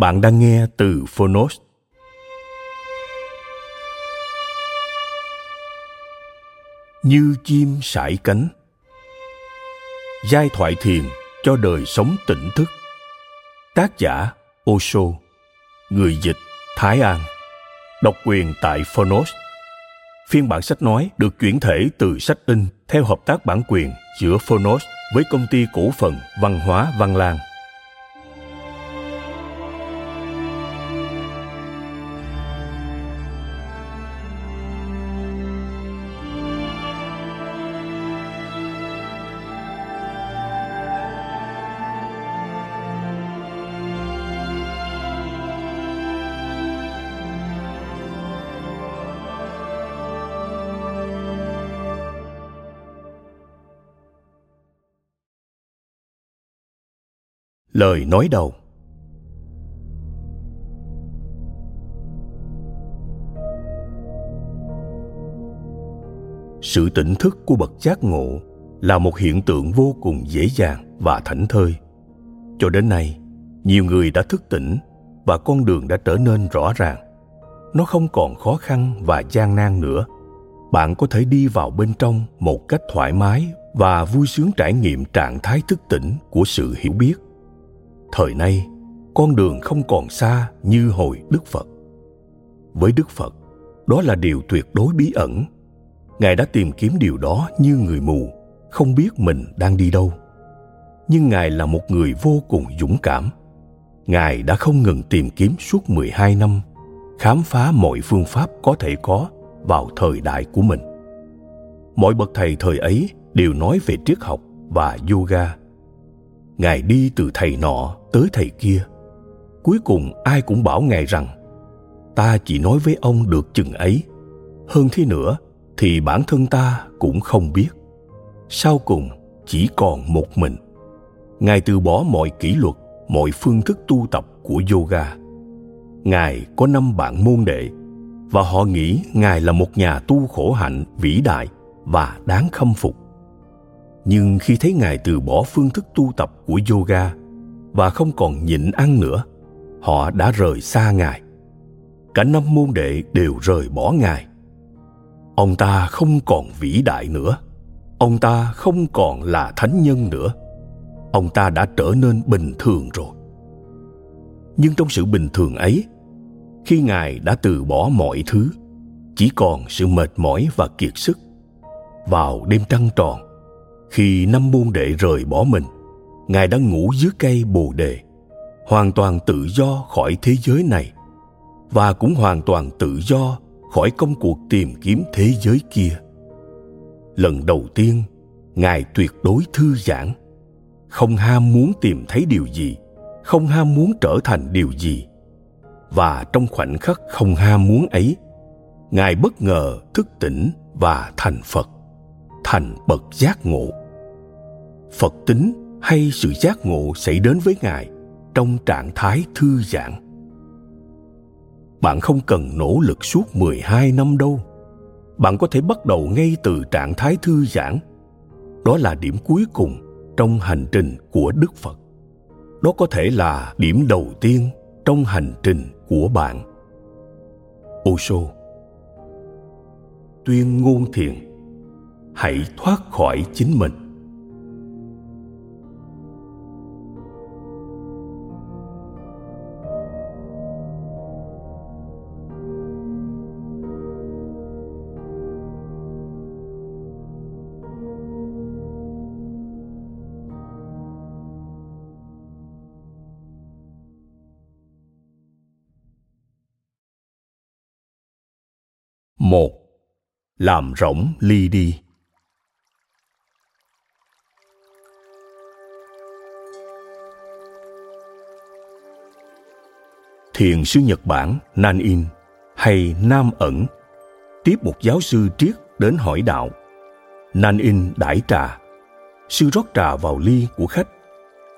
Bạn đang nghe từ Phonos. Như chim sải cánh, Giai thoại thiền cho đời sống tỉnh thức. Tác giả Osho, Người dịch Thái An, Độc quyền tại Phonos. Phiên bản sách nói được chuyển thể từ sách in theo hợp tác bản quyền giữa Phonos với công ty cổ phần văn hóa Văn Lang. Lời nói đầu. Sự tỉnh thức của bậc giác ngộ là một hiện tượng vô cùng dễ dàng và thảnh thơi. Cho đến nay, nhiều người đã thức tỉnh và con đường đã trở nên rõ ràng. Nó không còn khó khăn và gian nan nữa. Bạn có thể đi vào bên trong một cách thoải mái và vui sướng trải nghiệm trạng thái thức tỉnh của sự hiểu biết thời nay, con đường không còn xa như hồi đức phật. Với đức phật, đó là điều tuyệt đối bí ẩn. Ngài đã tìm kiếm điều đó như người mù, không biết mình đang đi đâu. Nhưng ngài là một người vô cùng dũng cảm. Ngài đã không ngừng tìm kiếm suốt 12 năm, khám phá mọi phương pháp có thể có vào thời đại của mình. Mọi bậc thầy thời ấy đều nói về triết học và yoga. Ngài đi từ thầy nọ tới thầy kia. Cuối cùng ai cũng bảo ngài rằng, ta chỉ nói với ông được chừng ấy. Hơn thế nữa, thì bản thân ta cũng không biết. Sau cùng chỉ còn một mình. Ngài từ bỏ mọi kỷ luật, mọi phương thức tu tập của yoga. Ngài có năm bạn môn đệ, và họ nghĩ ngài là một nhà tu khổ hạnh, vĩ đại và đáng khâm phục. Nhưng khi thấy ngài từ bỏ phương thức tu tập của yoga và không còn nhịn ăn nữa. Họ đã rời xa ngài. Cả năm môn đệ đều rời bỏ ngài. Ông ta không còn vĩ đại nữa. Ông ta không còn là thánh nhân nữa. Ông ta đã trở nên bình thường rồi. Nhưng trong sự bình thường ấy, khi ngài đã từ bỏ mọi thứ, chỉ còn sự mệt mỏi và kiệt sức, vào đêm trăng tròn, khi năm môn đệ rời bỏ mình ngài đã ngủ dưới cây bồ đề, hoàn toàn tự do khỏi thế giới này, và cũng hoàn toàn tự do khỏi công cuộc tìm kiếm thế giới kia. Lần đầu tiên, ngài tuyệt đối thư giãn, không ham muốn tìm thấy điều gì, không ham muốn trở thành điều gì. Và trong khoảnh khắc không ham muốn ấy, ngài bất ngờ thức tỉnh và thành phật, thành bậc giác ngộ. Phật tính hay sự giác ngộ xảy đến với ngài trong trạng thái thư giãn bạn không cần nỗ lực suốt 12 năm đâu. Bạn có thể bắt đầu ngay từ trạng thái thư giãn. Đó là điểm cuối cùng trong hành trình của Đức Phật. Đó có thể là điểm đầu tiên trong hành trình của bạn. Osho Tuyên ngôn thiền Hãy thoát khỏi chính mình một. Làm rỗng ly đi. Thiền sư nhật bản nan in hay nam ẩn tiếp một giáo sư triết đến hỏi đạo. Nan in đãi trà. Sư rót trà vào ly của khách.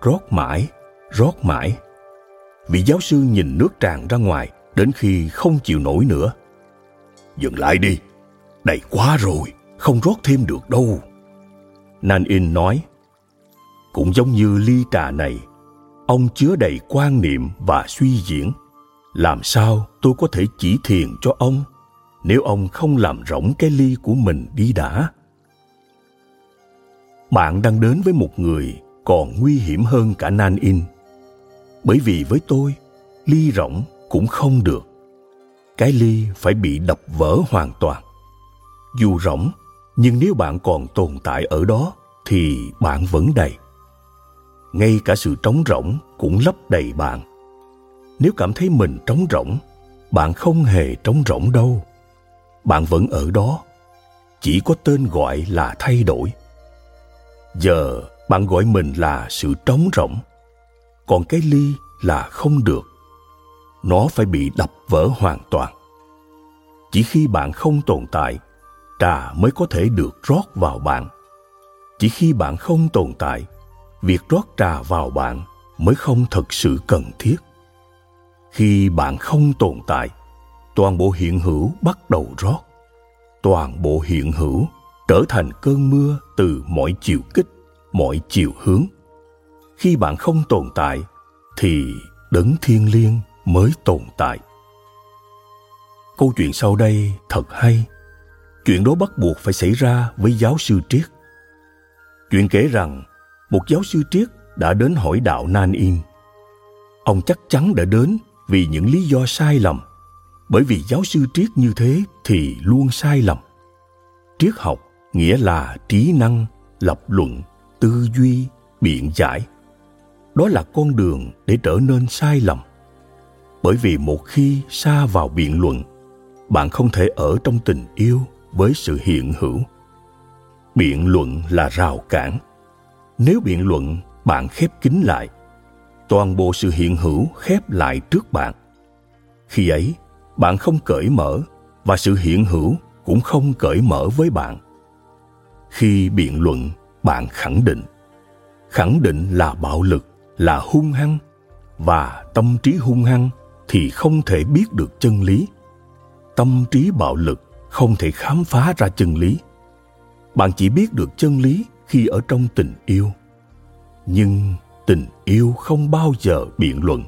Rót mãi rót mãi. Vị giáo sư nhìn nước tràn ra ngoài đến khi không chịu nổi nữa. Dừng lại đi, đầy quá rồi, không rót thêm được đâu. Nan In nói, cũng giống như ly trà này, ông chứa đầy quan niệm và suy diễn. Làm sao tôi có thể chỉ thiền cho ông nếu ông không làm rỗng cái ly của mình đi đã? Bạn đang đến với một người còn nguy hiểm hơn cả Nan In. Bởi vì với tôi, ly rỗng cũng không được cái ly phải bị đập vỡ hoàn toàn. Dù rỗng, nhưng nếu bạn còn tồn tại ở đó, thì bạn vẫn đầy. Ngay cả sự trống rỗng cũng lấp đầy bạn. Nếu cảm thấy mình trống rỗng, bạn không hề trống rỗng đâu. Bạn vẫn ở đó, chỉ có tên gọi là thay đổi. Giờ bạn gọi mình là sự trống rỗng, còn cái ly là không được nó phải bị đập vỡ hoàn toàn. Chỉ khi bạn không tồn tại, trà mới có thể được rót vào bạn. Chỉ khi bạn không tồn tại, việc rót trà vào bạn mới không thực sự cần thiết. Khi bạn không tồn tại, toàn bộ hiện hữu bắt đầu rót. Toàn bộ hiện hữu trở thành cơn mưa từ mọi chiều kích, mọi chiều hướng. Khi bạn không tồn tại, thì đấng thiên liêng mới tồn tại. Câu chuyện sau đây thật hay. Chuyện đó bắt buộc phải xảy ra với giáo sư triết. Chuyện kể rằng, một giáo sư triết đã đến hỏi đạo nan in ông chắc chắn đã đến vì những lý do sai lầm. Bởi vì giáo sư triết như thế thì luôn sai lầm. Triết học nghĩa là trí năng, lập luận, tư duy, biện giải. Đó là con đường để trở nên sai lầm bởi vì một khi xa vào biện luận, bạn không thể ở trong tình yêu với sự hiện hữu. Biện luận là rào cản. Nếu biện luận bạn khép kín lại, toàn bộ sự hiện hữu khép lại trước bạn. Khi ấy, bạn không cởi mở và sự hiện hữu cũng không cởi mở với bạn. Khi biện luận bạn khẳng định khẳng định là bạo lực, là hung hăng và tâm trí hung hăng thì không thể biết được chân lý. Tâm trí bạo lực không thể khám phá ra chân lý. Bạn chỉ biết được chân lý khi ở trong tình yêu. Nhưng tình yêu không bao giờ biện luận.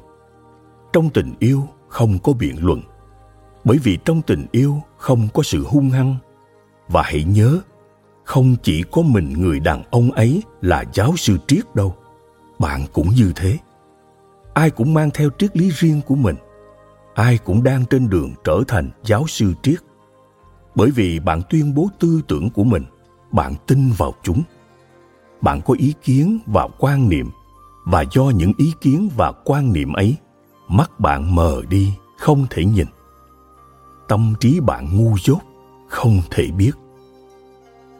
Trong tình yêu không có biện luận. Bởi vì trong tình yêu không có sự hung hăng. Và hãy nhớ, không chỉ có mình người đàn ông ấy là giáo sư triết đâu. Bạn cũng như thế. Ai cũng mang theo triết lý riêng của mình ai cũng đang trên đường trở thành giáo sư triết. Bởi vì bạn tuyên bố tư tưởng của mình, bạn tin vào chúng. Bạn có ý kiến và quan niệm, và do những ý kiến và quan niệm ấy, mắt bạn mờ đi, không thể nhìn. Tâm trí bạn ngu dốt, không thể biết.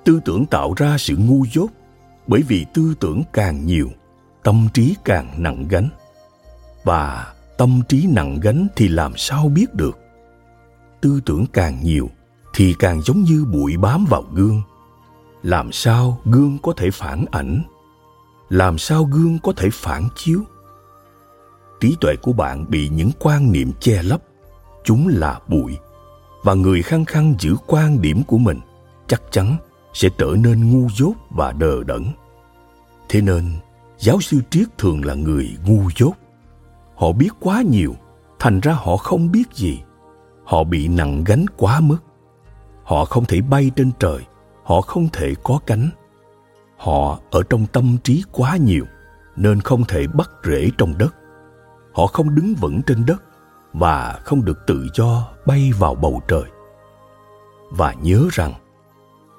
Tư tưởng tạo ra sự ngu dốt, bởi vì tư tưởng càng nhiều, tâm trí càng nặng gánh. Và tâm trí nặng gánh thì làm sao biết được? Tư tưởng càng nhiều thì càng giống như bụi bám vào gương. Làm sao gương có thể phản ảnh? Làm sao gương có thể phản chiếu? Trí tuệ của bạn bị những quan niệm che lấp. Chúng là bụi, và người khăng khăng giữ quan điểm của mình chắc chắn sẽ trở nên ngu dốt và đờ đẫn. Thế nên, giáo sư triết thường là người ngu dốt họ biết quá nhiều, thành ra họ không biết gì. Họ bị nặng gánh quá mức. Họ không thể bay trên trời, họ không thể có cánh. Họ ở trong tâm trí quá nhiều, nên không thể bắt rễ trong đất. Họ không đứng vững trên đất và không được tự do bay vào bầu trời. Và nhớ rằng,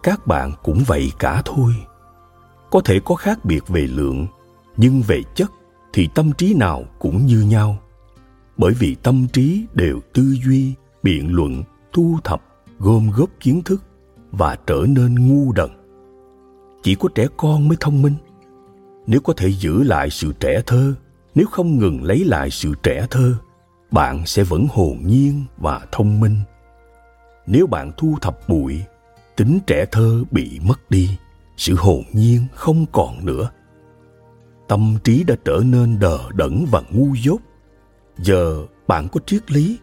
các bạn cũng vậy cả thôi. Có thể có khác biệt về lượng, nhưng về chất thì tâm trí nào cũng như nhau. Bởi vì tâm trí đều tư duy, biện luận, thu thập, gom góp kiến thức và trở nên ngu đần. Chỉ có trẻ con mới thông minh. Nếu có thể giữ lại sự trẻ thơ, nếu không ngừng lấy lại sự trẻ thơ, bạn sẽ vẫn hồn nhiên và thông minh. Nếu bạn thu thập bụi, tính trẻ thơ bị mất đi, sự hồn nhiên không còn nữa tâm trí đã trở nên đờ đẫn và ngu dốt. Giờ bạn có triết lý,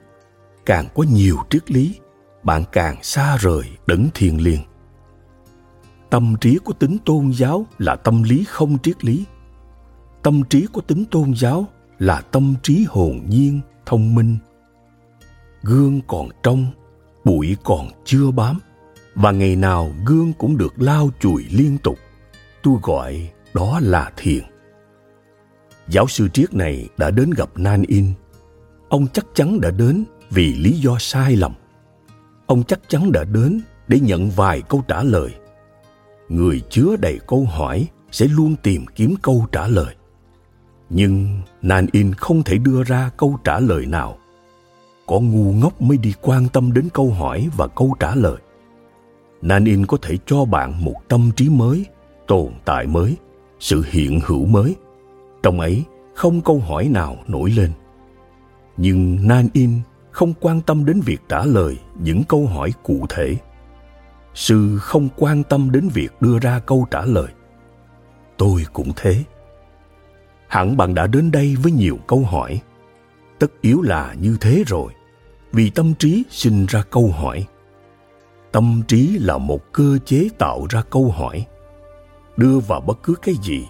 càng có nhiều triết lý, bạn càng xa rời đấng thiền liêng tâm trí có tính tôn giáo là tâm lý không triết lý. Tâm trí có tính tôn giáo là tâm trí hồn nhiên, thông minh. Gương còn trong bụi còn chưa bám, và ngày nào gương cũng được lau chùi liên tục. Tôi gọi đó là thiền giáo sư triết này đã đến gặp nan in. Ông chắc chắn đã đến vì lý do sai lầm. Ông chắc chắn đã đến để nhận vài câu trả lời. Người chứa đầy câu hỏi sẽ luôn tìm kiếm câu trả lời. Nhưng nan in không thể đưa ra câu trả lời nào. Có ngu ngốc mới đi quan tâm đến câu hỏi và câu trả lời. Nan in có thể cho bạn một tâm trí mới, tồn tại mới, sự hiện hữu mới trong ấy không câu hỏi nào nổi lên. Nhưng nan in không quan tâm đến việc trả lời những câu hỏi cụ thể. Sư không quan tâm đến việc đưa ra câu trả lời. Tôi cũng thế. Hẳn bạn đã đến đây với nhiều câu hỏi. Tất yếu là như thế rồi, vì tâm trí sinh ra câu hỏi. Tâm trí là một cơ chế tạo ra câu hỏi. Đưa vào bất cứ cái gì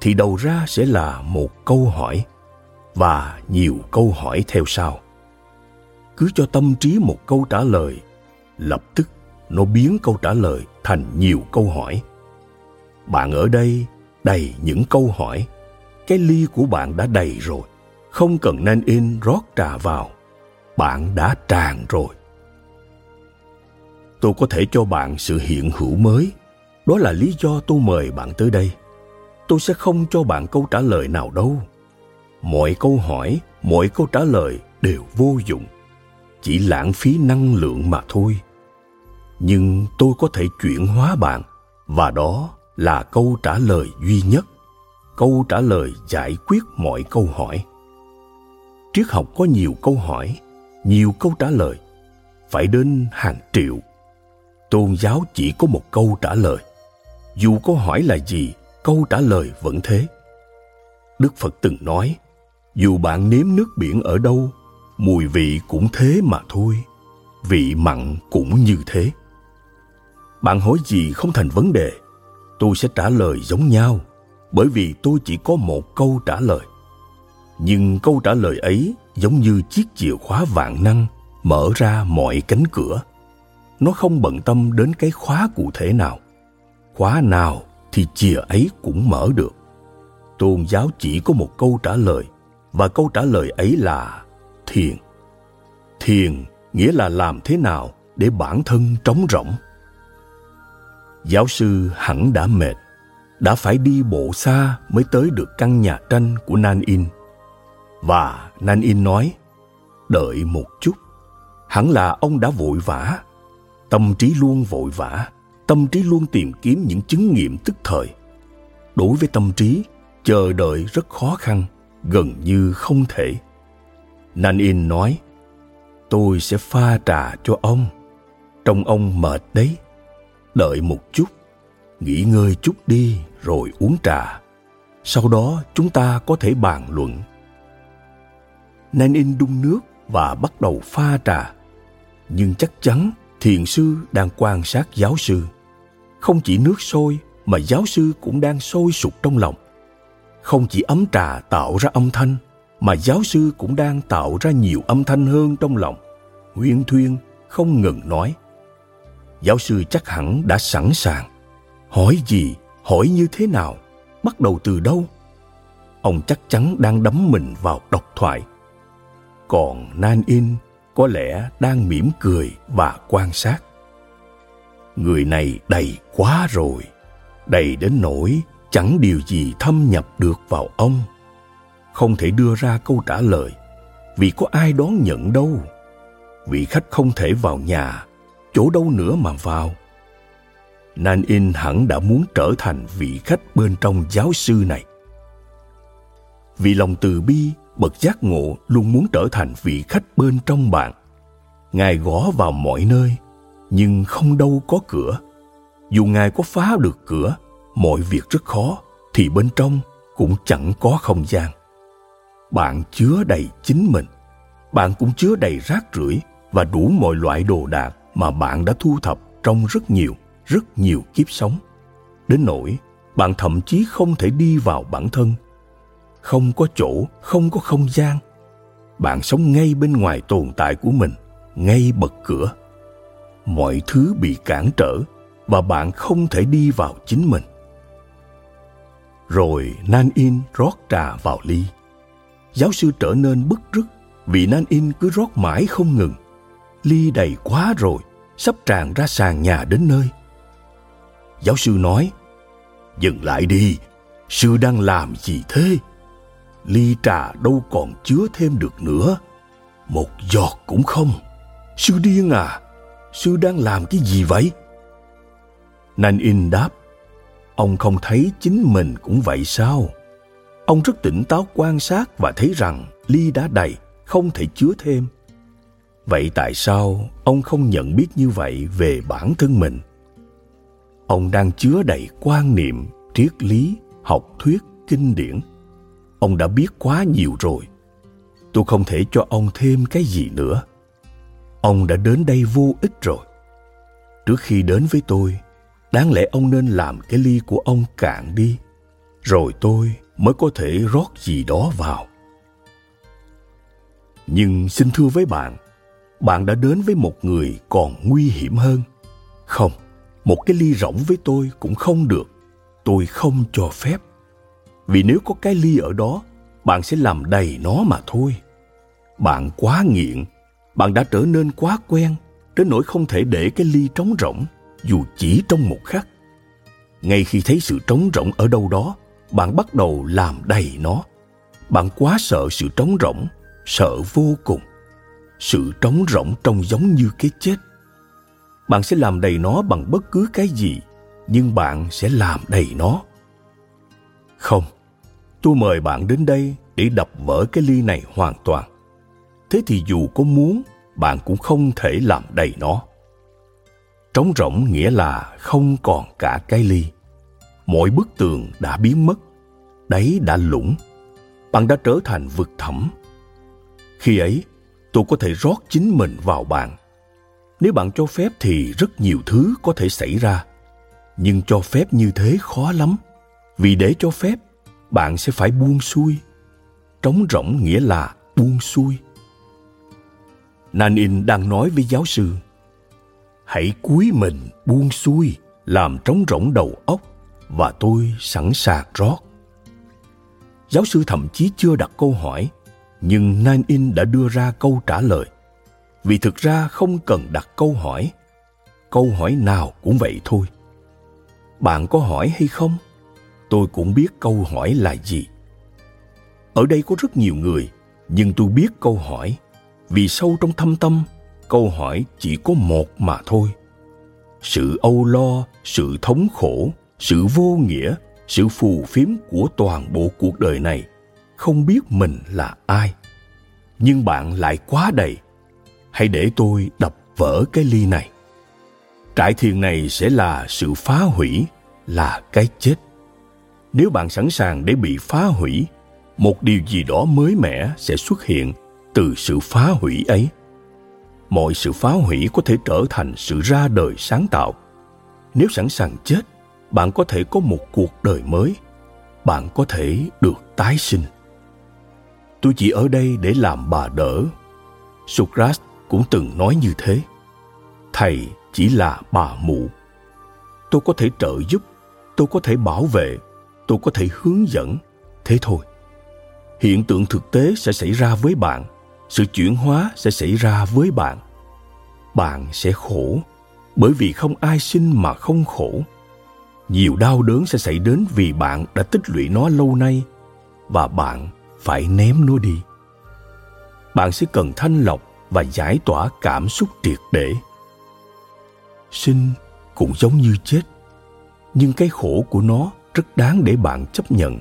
thì đầu ra sẽ là một câu hỏi và nhiều câu hỏi theo sau. Cứ cho tâm trí một câu trả lời, lập tức nó biến câu trả lời thành nhiều câu hỏi. Bạn ở đây đầy những câu hỏi, cái ly của bạn đã đầy rồi, không cần nên in rót trà vào, bạn đã tràn rồi. Tôi có thể cho bạn sự hiện hữu mới, đó là lý do tôi mời bạn tới đây tôi sẽ không cho bạn câu trả lời nào đâu. Mọi câu hỏi, mọi câu trả lời đều vô dụng. Chỉ lãng phí năng lượng mà thôi. Nhưng tôi có thể chuyển hóa bạn, và đó là câu trả lời duy nhất. Câu trả lời giải quyết mọi câu hỏi. Triết học có nhiều câu hỏi, nhiều câu trả lời. Phải đến hàng triệu. Tôn giáo chỉ có một câu trả lời. Dù câu hỏi là gì câu trả lời vẫn thế. Đức phật từng nói, dù bạn nếm nước biển ở đâu, mùi vị cũng thế mà thôi, vị mặn cũng như thế. Bạn hỏi gì không thành vấn đề, tôi sẽ trả lời giống nhau, bởi vì tôi chỉ có một câu trả lời. Nhưng câu trả lời ấy giống như chiếc chìa khóa vạn năng mở ra mọi cánh cửa. Nó không bận tâm đến cái khóa cụ thể nào, khóa nào thì chìa ấy cũng mở được. Tôn giáo chỉ có một câu trả lời, và câu trả lời ấy là thiền. Thiền nghĩa là làm thế nào để bản thân trống rỗng. Giáo sư hẳn đã mệt, đã phải đi bộ xa mới tới được căn nhà tranh của nan in. Và nan in nói, đợi một chút, hẳn là ông đã vội vã, tâm trí luôn vội vã tâm trí luôn tìm kiếm những chứng nghiệm tức thời. Đối với tâm trí, chờ đợi rất khó khăn, gần như không thể. Nan in nói, tôi sẽ pha trà cho ông. Trông ông mệt đấy. Đợi một chút, nghỉ ngơi chút đi rồi uống trà. Sau đó chúng ta có thể bàn luận. Nan in đun nước và bắt đầu pha trà. Nhưng chắc chắn thiền sư đang quan sát giáo sư không chỉ nước sôi mà giáo sư cũng đang sôi sục trong lòng. Không chỉ ấm trà tạo ra âm thanh, mà giáo sư cũng đang tạo ra nhiều âm thanh hơn trong lòng. Huyên thuyên không ngừng nói. Giáo sư chắc hẳn đã sẵn sàng. Hỏi gì, hỏi như thế nào, bắt đầu từ đâu? Ông chắc chắn đang đắm mình vào độc thoại. Còn nan in có lẽ đang mỉm cười và quan sát người này đầy quá rồi. Đầy đến nỗi chẳng điều gì thâm nhập được vào ông. Không thể đưa ra câu trả lời, vì có ai đón nhận đâu. Vị khách không thể vào nhà, chỗ đâu nữa mà vào. Nan in hẳn đã muốn trở thành vị khách bên trong giáo sư này. Vì lòng từ bi, bậc giác ngộ luôn muốn trở thành vị khách bên trong bạn. Ngài gõ vào mọi nơi nhưng không đâu có cửa. Dù ngài có phá được cửa, mọi việc rất khó, thì bên trong cũng chẳng có không gian. Bạn chứa đầy chính mình, bạn cũng chứa đầy rác rưởi và đủ mọi loại đồ đạc mà bạn đã thu thập trong rất nhiều rất nhiều kiếp sống. Đến nỗi, bạn thậm chí không thể đi vào bản thân. Không có chỗ, không có không gian. Bạn sống ngay bên ngoài tồn tại của mình, ngay bật cửa mọi thứ bị cản trở và bạn không thể đi vào chính mình. Rồi nan in rót trà vào ly. Giáo sư trở nên bức rứt vì nan in cứ rót mãi không ngừng. Ly đầy quá rồi, sắp tràn ra sàn nhà đến nơi. Giáo sư nói, dừng lại đi, sư đang làm gì thế? Ly trà đâu còn chứa thêm được nữa. Một giọt cũng không. Sư điên à sư đang làm cái gì vậy? Nan in đáp, ông không thấy chính mình cũng vậy sao? Ông rất tỉnh táo quan sát và thấy rằng ly đã đầy, không thể chứa thêm. Vậy tại sao ông không nhận biết như vậy về bản thân mình? Ông đang chứa đầy quan niệm, triết lý, học thuyết, kinh điển. Ông đã biết quá nhiều rồi. Tôi không thể cho ông thêm cái gì nữa ông đã đến đây vô ích rồi. Trước khi đến với tôi, đáng lẽ ông nên làm cái ly của ông cạn đi, rồi tôi mới có thể rót gì đó vào. Nhưng xin thưa với bạn bạn đã đến với một người còn nguy hiểm hơn. Không, một cái ly rỗng với tôi cũng không được. Tôi không cho phép. Vì nếu có cái ly ở đó, bạn sẽ làm đầy nó mà thôi. Bạn quá nghiện bạn đã trở nên quá quen đến nỗi không thể để cái ly trống rỗng, dù chỉ trong một khắc. Ngay khi thấy sự trống rỗng ở đâu đó, bạn bắt đầu làm đầy nó. Bạn quá sợ sự trống rỗng, sợ vô cùng. Sự trống rỗng trông giống như cái chết. Bạn sẽ làm đầy nó bằng bất cứ cái gì, nhưng bạn sẽ làm đầy nó. Không, tôi mời bạn đến đây để đập vỡ cái ly này hoàn toàn thế thì dù có muốn, bạn cũng không thể làm đầy nó. Trống rỗng nghĩa là không còn cả cái ly. Mọi bức tường đã biến mất, đáy đã lũng bạn đã trở thành vực thẳm. Khi ấy, tôi có thể rót chính mình vào bạn. Nếu bạn cho phép thì rất nhiều thứ có thể xảy ra. Nhưng cho phép như thế khó lắm. Vì để cho phép, bạn sẽ phải buông xuôi. Trống rỗng nghĩa là buông xuôi nan in đang nói với giáo sư, hãy cúi mình buông xuôi, làm trống rỗng đầu óc và tôi sẵn sàng rót. Giáo sư thậm chí chưa đặt câu hỏi, nhưng nan in đã đưa ra câu trả lời. Vì thực ra không cần đặt câu hỏi câu hỏi nào cũng vậy thôi. Bạn có hỏi hay không? Tôi cũng biết câu hỏi là gì. Ở đây có rất nhiều người, nhưng tôi biết câu hỏi vì sâu trong thâm tâm, câu hỏi chỉ có một mà thôi. Sự âu lo, sự thống khổ, sự vô nghĩa, sự phù phiếm của toàn bộ cuộc đời này, không biết mình là ai. Nhưng bạn lại quá đầy. Hãy để tôi đập vỡ cái ly này. Trại thiền này sẽ là sự phá hủy, là cái chết. Nếu bạn sẵn sàng để bị phá hủy, một điều gì đó mới mẻ sẽ xuất hiện từ sự phá hủy ấy. Mọi sự phá hủy có thể trở thành sự ra đời sáng tạo. Nếu sẵn sàng chết, bạn có thể có một cuộc đời mới. Bạn có thể được tái sinh. Tôi chỉ ở đây để làm bà đỡ. Socrates cũng từng nói như thế. Thầy chỉ là bà mụ. Tôi có thể trợ giúp, tôi có thể bảo vệ, tôi có thể hướng dẫn. Thế thôi. Hiện tượng thực tế sẽ xảy ra với bạn sự chuyển hóa sẽ xảy ra với bạn. Bạn sẽ khổ, bởi vì không ai sinh mà không khổ. Nhiều đau đớn sẽ xảy đến vì bạn đã tích lũy nó lâu nay, và bạn phải ném nó đi. Bạn sẽ cần thanh lọc và giải tỏa cảm xúc triệt để. Sinh cũng giống như chết, nhưng cái khổ của nó rất đáng để bạn chấp nhận.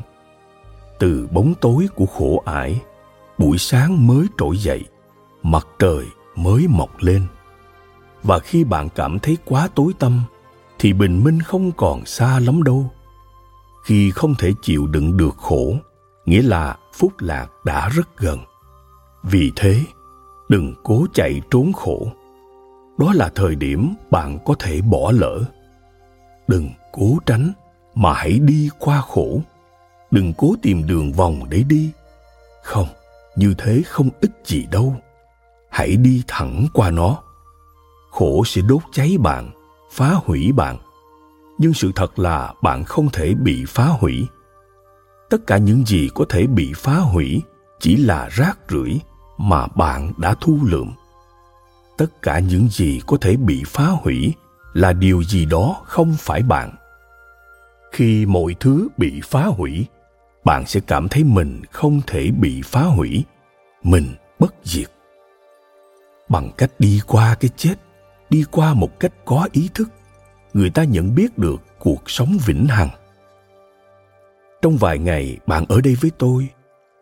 Từ bóng tối của khổ ải buổi sáng mới trỗi dậy, mặt trời mới mọc lên. Và khi bạn cảm thấy quá tối tăm, thì bình minh không còn xa lắm đâu. Khi không thể chịu đựng được khổ, nghĩa là phúc lạc đã rất gần. Vì thế, đừng cố chạy trốn khổ. Đó là thời điểm bạn có thể bỏ lỡ. Đừng cố tránh, mà hãy đi qua khổ. Đừng cố tìm đường vòng để đi. Không như thế không ích gì đâu. Hãy đi thẳng qua nó. Khổ sẽ đốt cháy bạn, phá hủy bạn. Nhưng sự thật là bạn không thể bị phá hủy. Tất cả những gì có thể bị phá hủy chỉ là rác rưởi mà bạn đã thu lượm. Tất cả những gì có thể bị phá hủy là điều gì đó không phải bạn. Khi mọi thứ bị phá hủy bạn sẽ cảm thấy mình không thể bị phá hủy, mình bất diệt. Bằng cách đi qua cái chết, đi qua một cách có ý thức, người ta nhận biết được cuộc sống vĩnh hằng. Trong vài ngày bạn ở đây với tôi,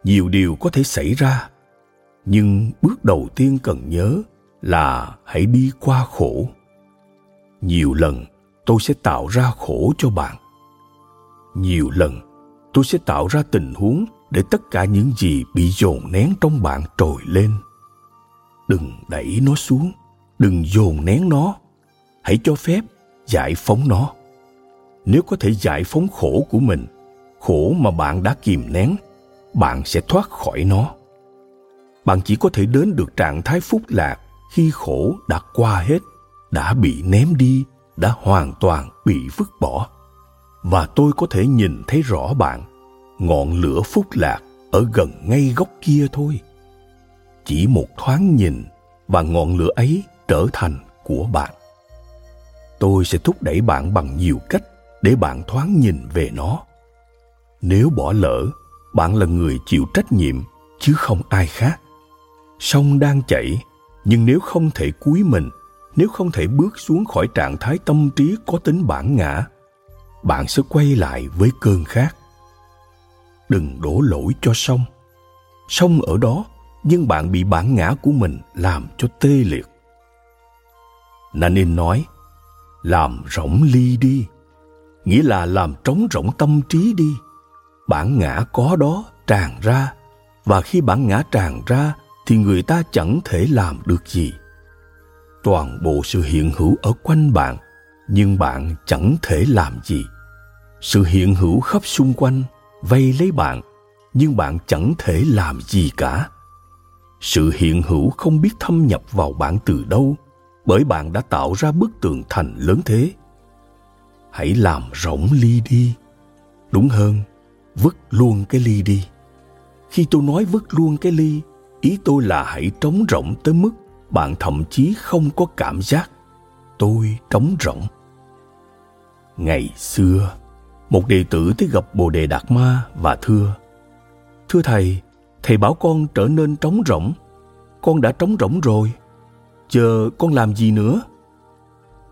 nhiều điều có thể xảy ra, nhưng bước đầu tiên cần nhớ là hãy đi qua khổ. Nhiều lần tôi sẽ tạo ra khổ cho bạn. Nhiều lần tôi sẽ tạo ra tình huống để tất cả những gì bị dồn nén trong bạn trồi lên. Đừng đẩy nó xuống, đừng dồn nén nó. Hãy cho phép giải phóng nó. Nếu có thể giải phóng khổ của mình, khổ mà bạn đã kìm nén, bạn sẽ thoát khỏi nó. Bạn chỉ có thể đến được trạng thái phúc lạc khi khổ đã qua hết, đã bị ném đi, đã hoàn toàn bị vứt bỏ và tôi có thể nhìn thấy rõ bạn. Ngọn lửa phúc lạc ở gần ngay góc kia thôi. Chỉ một thoáng nhìn và ngọn lửa ấy trở thành của bạn. Tôi sẽ thúc đẩy bạn bằng nhiều cách để bạn thoáng nhìn về nó. Nếu bỏ lỡ, bạn là người chịu trách nhiệm, chứ không ai khác. Sông đang chảy, nhưng nếu không thể cúi mình, nếu không thể bước xuống khỏi trạng thái tâm trí có tính bản ngã bạn sẽ quay lại với cơn khát đừng đổ lỗi cho sông. Sông ở đó, nhưng bạn bị bản ngã của mình làm cho tê liệt. Nanin nói, làm rỗng ly đi. Nghĩa là làm trống rỗng tâm trí đi. Bản ngã có đó tràn ra, và khi bản ngã tràn ra thì người ta chẳng thể làm được gì. Toàn bộ sự hiện hữu ở quanh bạn, nhưng bạn chẳng thể làm gì sự hiện hữu khắp xung quanh vây lấy bạn, nhưng bạn chẳng thể làm gì cả. Sự hiện hữu không biết thâm nhập vào bạn từ đâu, bởi bạn đã tạo ra bức tường thành lớn thế. Hãy làm rỗng ly đi. Đúng hơn, vứt luôn cái ly đi. Khi tôi nói vứt luôn cái ly, ý tôi là hãy trống rỗng tới mức bạn thậm chí không có cảm giác. Tôi trống rỗng. Ngày xưa một đệ tử tới gặp bồ đề đạt ma và thưa thưa thầy thầy bảo con trở nên trống rỗng. Con đã trống rỗng rồi. Chờ con làm gì nữa?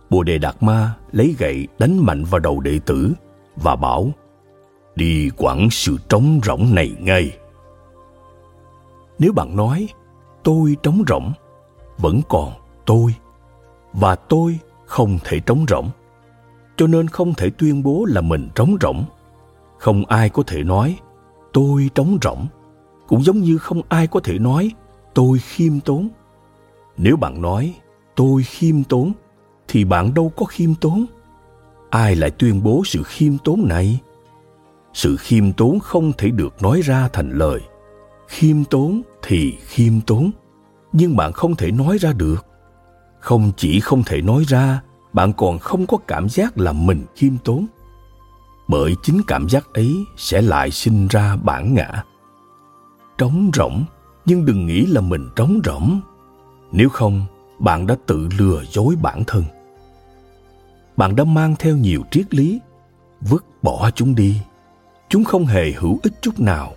Bồ đề đạt ma lấy gậy đánh mạnh vào đầu đệ tử và bảo, đi quản sự trống rỗng này ngay. Nếu bạn nói, tôi trống rỗng, vẫn còn tôi và tôi không thể trống rỗng cho nên không thể tuyên bố là mình trống rỗng. Không ai có thể nói, tôi trống rỗng. Cũng giống như không ai có thể nói, tôi khiêm tốn. Nếu bạn nói, tôi khiêm tốn, thì bạn đâu có khiêm tốn. Ai lại tuyên bố sự khiêm tốn này? Sự khiêm tốn không thể được nói ra thành lời. Khiêm tốn thì khiêm tốn, nhưng bạn không thể nói ra được. Không chỉ không thể nói ra bạn còn không có cảm giác là mình khiêm tốn. Bởi chính cảm giác ấy sẽ lại sinh ra bản ngã. Trống rỗng, nhưng đừng nghĩ là mình trống rỗng. Nếu không, bạn đã tự lừa dối bản thân. Bạn đã mang theo nhiều triết lý, vứt bỏ chúng đi. Chúng không hề hữu ích chút nào.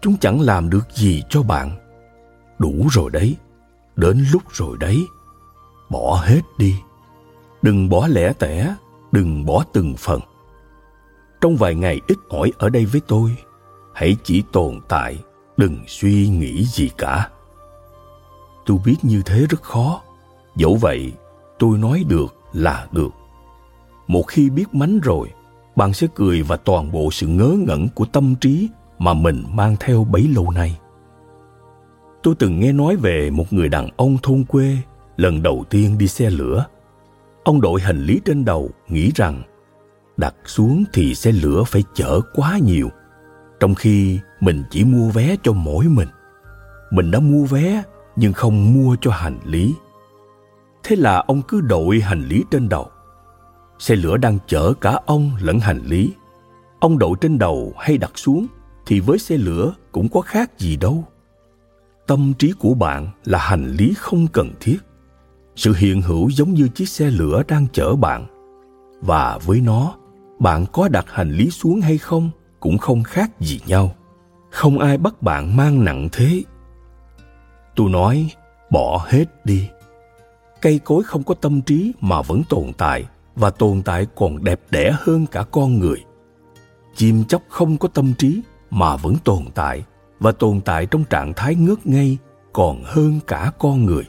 Chúng chẳng làm được gì cho bạn. Đủ rồi đấy. Đến lúc rồi đấy. Bỏ hết đi đừng bỏ lẻ tẻ, đừng bỏ từng phần. Trong vài ngày ít ỏi ở đây với tôi, hãy chỉ tồn tại, đừng suy nghĩ gì cả. Tôi biết như thế rất khó. Dẫu vậy, tôi nói được là được. Một khi biết mánh rồi, bạn sẽ cười và toàn bộ sự ngớ ngẩn của tâm trí mà mình mang theo bấy lâu nay. Tôi từng nghe nói về một người đàn ông thôn quê lần đầu tiên đi xe lửa ông đội hành lý trên đầu nghĩ rằng đặt xuống thì xe lửa phải chở quá nhiều, trong khi mình chỉ mua vé cho mỗi mình. Mình đã mua vé nhưng không mua cho hành lý. Thế là ông cứ đội hành lý trên đầu. Xe lửa đang chở cả ông lẫn hành lý. Ông đội trên đầu hay đặt xuống thì với xe lửa cũng có khác gì đâu. Tâm trí của bạn là hành lý không cần thiết sự hiện hữu giống như chiếc xe lửa đang chở bạn. Và với nó, bạn có đặt hành lý xuống hay không cũng không khác gì nhau. Không ai bắt bạn mang nặng thế. Tôi nói, bỏ hết đi. Cây cối không có tâm trí mà vẫn tồn tại, và tồn tại còn đẹp đẽ hơn cả con người. Chim chóc không có tâm trí mà vẫn tồn tại, và tồn tại trong trạng thái ngất ngây còn hơn cả con người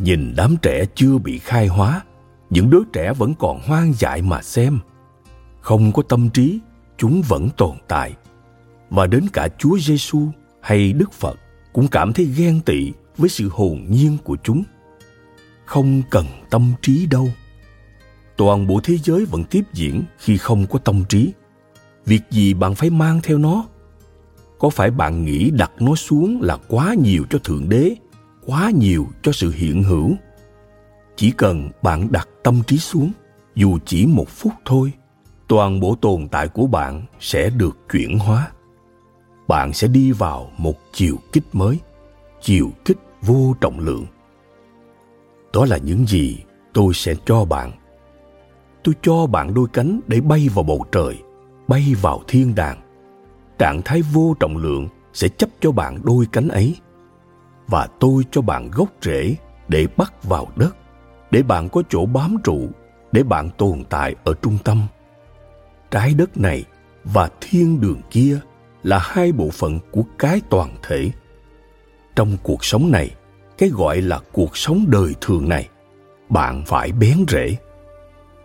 nhìn đám trẻ chưa bị khai hóa, những đứa trẻ vẫn còn hoang dại mà xem. Không có tâm trí, chúng vẫn tồn tại. Và đến cả chúa giêsu hay đức phật cũng cảm thấy ghen tị với sự hồn nhiên của chúng. Không cần tâm trí đâu. Toàn bộ thế giới vẫn tiếp diễn khi không có tâm trí. Việc gì bạn phải mang theo nó? Có phải bạn nghĩ đặt nó xuống là quá nhiều cho thượng đế? Quá nhiều cho sự hiện hữu. Chỉ cần bạn đặt tâm trí xuống, dù chỉ một phút thôi, toàn bộ tồn tại của bạn sẽ được chuyển hóa. Bạn sẽ đi vào một chiều kích mới, chiều kích vô trọng lượng. Đó là những gì tôi sẽ cho bạn. Tôi cho bạn đôi cánh để bay vào bầu trời, bay vào thiên đàng. Trạng thái vô trọng lượng sẽ chấp cho bạn đôi cánh ấy và tôi cho bạn gốc rễ để bắt vào đất, để bạn có chỗ bám trụ, để bạn tồn tại ở trung tâm. Trái đất này và thiên đường kia là hai bộ phận của cái toàn thể. Trong cuộc sống này, cái gọi là cuộc sống đời thường này, bạn phải bén rễ.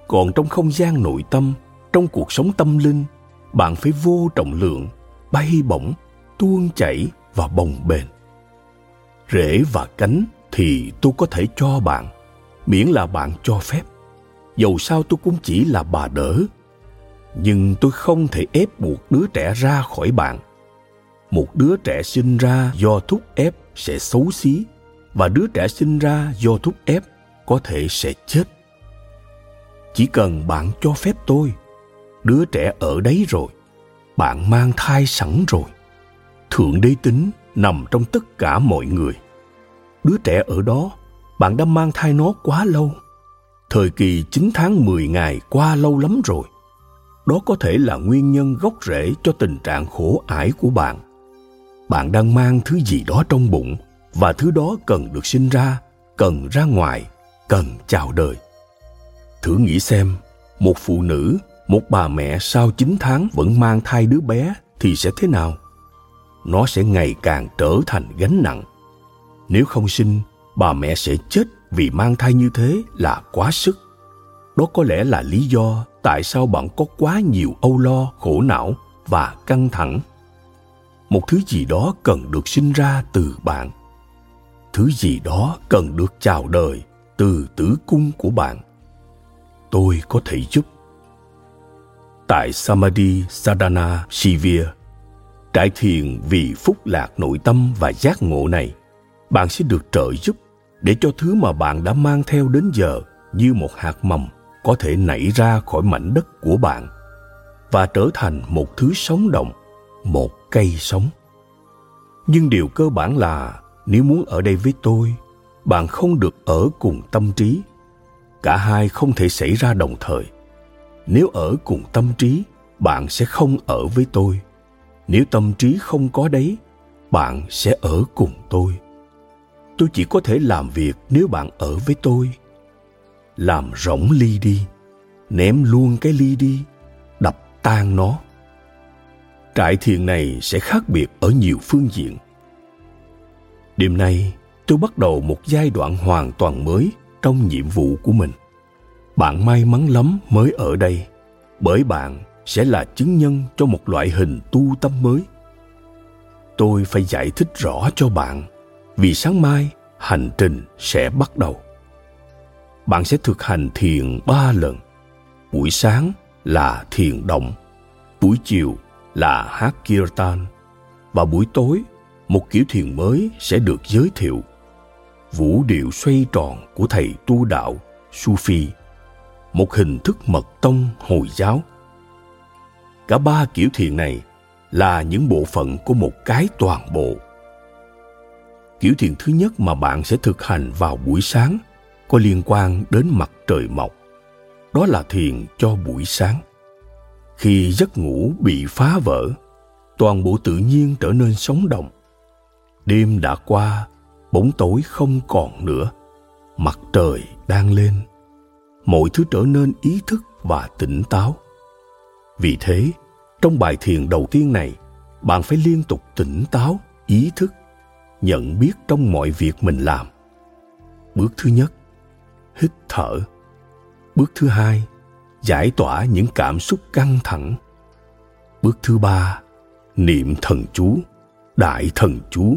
Còn trong không gian nội tâm, trong cuộc sống tâm linh, bạn phải vô trọng lượng, bay bổng, tuôn chảy và bồng bềnh rễ và cánh thì tôi có thể cho bạn, miễn là bạn cho phép. Dầu sao tôi cũng chỉ là bà đỡ, nhưng tôi không thể ép buộc đứa trẻ ra khỏi bạn. Một đứa trẻ sinh ra do thúc ép sẽ xấu xí, và đứa trẻ sinh ra do thúc ép có thể sẽ chết. Chỉ cần bạn cho phép tôi, đứa trẻ ở đấy rồi, bạn mang thai sẵn rồi. Thượng đế tính nằm trong tất cả mọi người. Đứa trẻ ở đó, bạn đã mang thai nó quá lâu. Thời kỳ 9 tháng 10 ngày qua lâu lắm rồi. Đó có thể là nguyên nhân gốc rễ cho tình trạng khổ ải của bạn. Bạn đang mang thứ gì đó trong bụng và thứ đó cần được sinh ra, cần ra ngoài, cần chào đời. Thử nghĩ xem, một phụ nữ, một bà mẹ sau 9 tháng vẫn mang thai đứa bé thì sẽ thế nào? Nó sẽ ngày càng trở thành gánh nặng. Nếu không sinh, bà mẹ sẽ chết vì mang thai như thế là quá sức. Đó có lẽ là lý do tại sao bạn có quá nhiều âu lo, khổ não và căng thẳng. Một thứ gì đó cần được sinh ra từ bạn. Thứ gì đó cần được chào đời từ tử cung của bạn. Tôi có thể giúp. Tại samadhi sadhana shivir trải thiền vì phúc lạc nội tâm và giác ngộ này, bạn sẽ được trợ giúp để cho thứ mà bạn đã mang theo đến giờ như một hạt mầm có thể nảy ra khỏi mảnh đất của bạn và trở thành một thứ sống động, một cây sống. Nhưng điều cơ bản là nếu muốn ở đây với tôi, bạn không được ở cùng tâm trí. Cả hai không thể xảy ra đồng thời. Nếu ở cùng tâm trí, bạn sẽ không ở với tôi nếu tâm trí không có đấy, bạn sẽ ở cùng tôi. Tôi chỉ có thể làm việc nếu bạn ở với tôi. Làm rỗng ly đi, ném luôn cái ly đi, đập tan nó. Trại thiền này sẽ khác biệt ở nhiều phương diện. Đêm nay, tôi bắt đầu một giai đoạn hoàn toàn mới trong nhiệm vụ của mình. Bạn may mắn lắm mới ở đây, bởi bạn sẽ là chứng nhân cho một loại hình tu tâm mới. Tôi phải giải thích rõ cho bạn, vì sáng mai hành trình sẽ bắt đầu. Bạn sẽ thực hành thiền ba lần. Buổi sáng là thiền động, buổi chiều là hát kirtan và buổi tối, một kiểu thiền mới sẽ được giới thiệu. Vũ điệu xoay tròn của thầy tu đạo sufi, một hình thức mật tông hồi giáo cả ba kiểu thiền này là những bộ phận của một cái toàn bộ. Kiểu thiền thứ nhất mà bạn sẽ thực hành vào buổi sáng có liên quan đến mặt trời mọc, đó là thiền cho buổi sáng. Khi giấc ngủ bị phá vỡ, toàn bộ tự nhiên trở nên sống động. Đêm đã qua, bóng tối không còn nữa, mặt trời đang lên. Mọi thứ trở nên ý thức và tỉnh táo vì thế, trong bài thiền đầu tiên này, bạn phải liên tục tỉnh táo, ý thức, nhận biết trong mọi việc mình làm. Bước thứ nhất, hít thở. Bước thứ hai, giải tỏa những cảm xúc căng thẳng. Bước thứ ba, niệm thần chú, đại thần chú.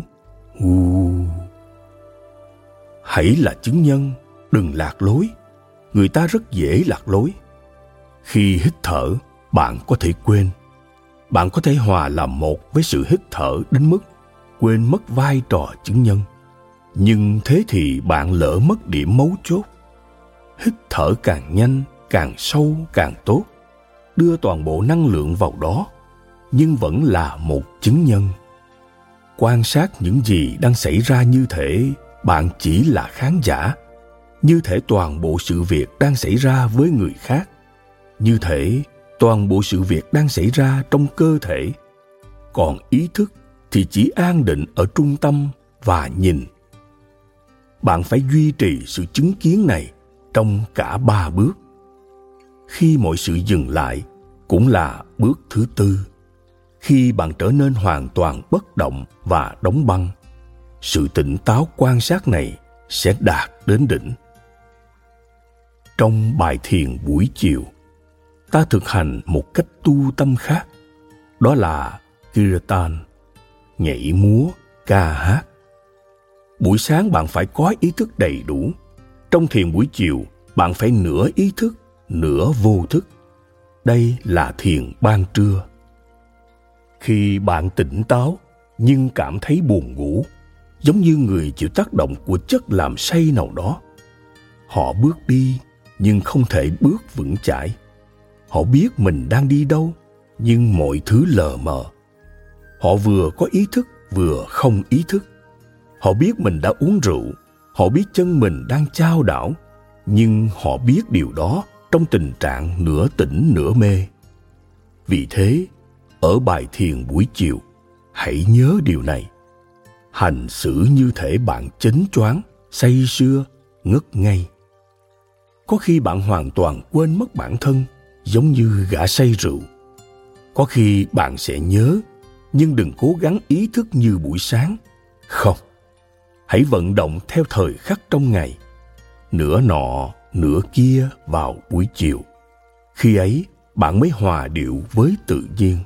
U hãy là chứng nhân, đừng lạc lối. Người ta rất dễ lạc lối. Khi hít thở bạn có thể quên. Bạn có thể hòa làm một với sự hít thở đến mức quên mất vai trò chứng nhân. Nhưng thế thì bạn lỡ mất điểm mấu chốt. Hít thở càng nhanh, càng sâu, càng tốt. Đưa toàn bộ năng lượng vào đó, nhưng vẫn là một chứng nhân. Quan sát những gì đang xảy ra như thể bạn chỉ là khán giả, như thể toàn bộ sự việc đang xảy ra với người khác. Như thể toàn bộ sự việc đang xảy ra trong cơ thể. Còn ý thức thì chỉ an định ở trung tâm và nhìn. Bạn phải duy trì sự chứng kiến này trong cả ba bước. Khi mọi sự dừng lại cũng là bước thứ tư. Khi bạn trở nên hoàn toàn bất động và đóng băng, sự tỉnh táo quan sát này sẽ đạt đến đỉnh. Trong bài thiền buổi chiều ta thực hành một cách tu tâm khác. Đó là kirtan nhảy múa, ca hát. Buổi sáng bạn phải có ý thức đầy đủ. Trong thiền buổi chiều, bạn phải nửa ý thức, nửa vô thức. Đây là thiền ban trưa. Khi bạn tỉnh táo, nhưng cảm thấy buồn ngủ, giống như người chịu tác động của chất làm say nào đó, họ bước đi nhưng không thể bước vững chãi họ biết mình đang đi đâu, nhưng mọi thứ lờ mờ. Họ vừa có ý thức, vừa không ý thức. Họ biết mình đã uống rượu, họ biết chân mình đang trao đảo, nhưng họ biết điều đó trong tình trạng nửa tỉnh nửa mê. Vì thế, ở bài thiền buổi chiều, hãy nhớ điều này. Hành xử như thể bạn chấn choáng, say sưa, ngất ngay có khi bạn hoàn toàn quên mất bản thân giống như gã say rượu. Có khi bạn sẽ nhớ, nhưng đừng cố gắng ý thức như buổi sáng. Không, hãy vận động theo thời khắc trong ngày. Nửa nọ, nửa kia vào buổi chiều. Khi ấy, bạn mới hòa điệu với tự nhiên.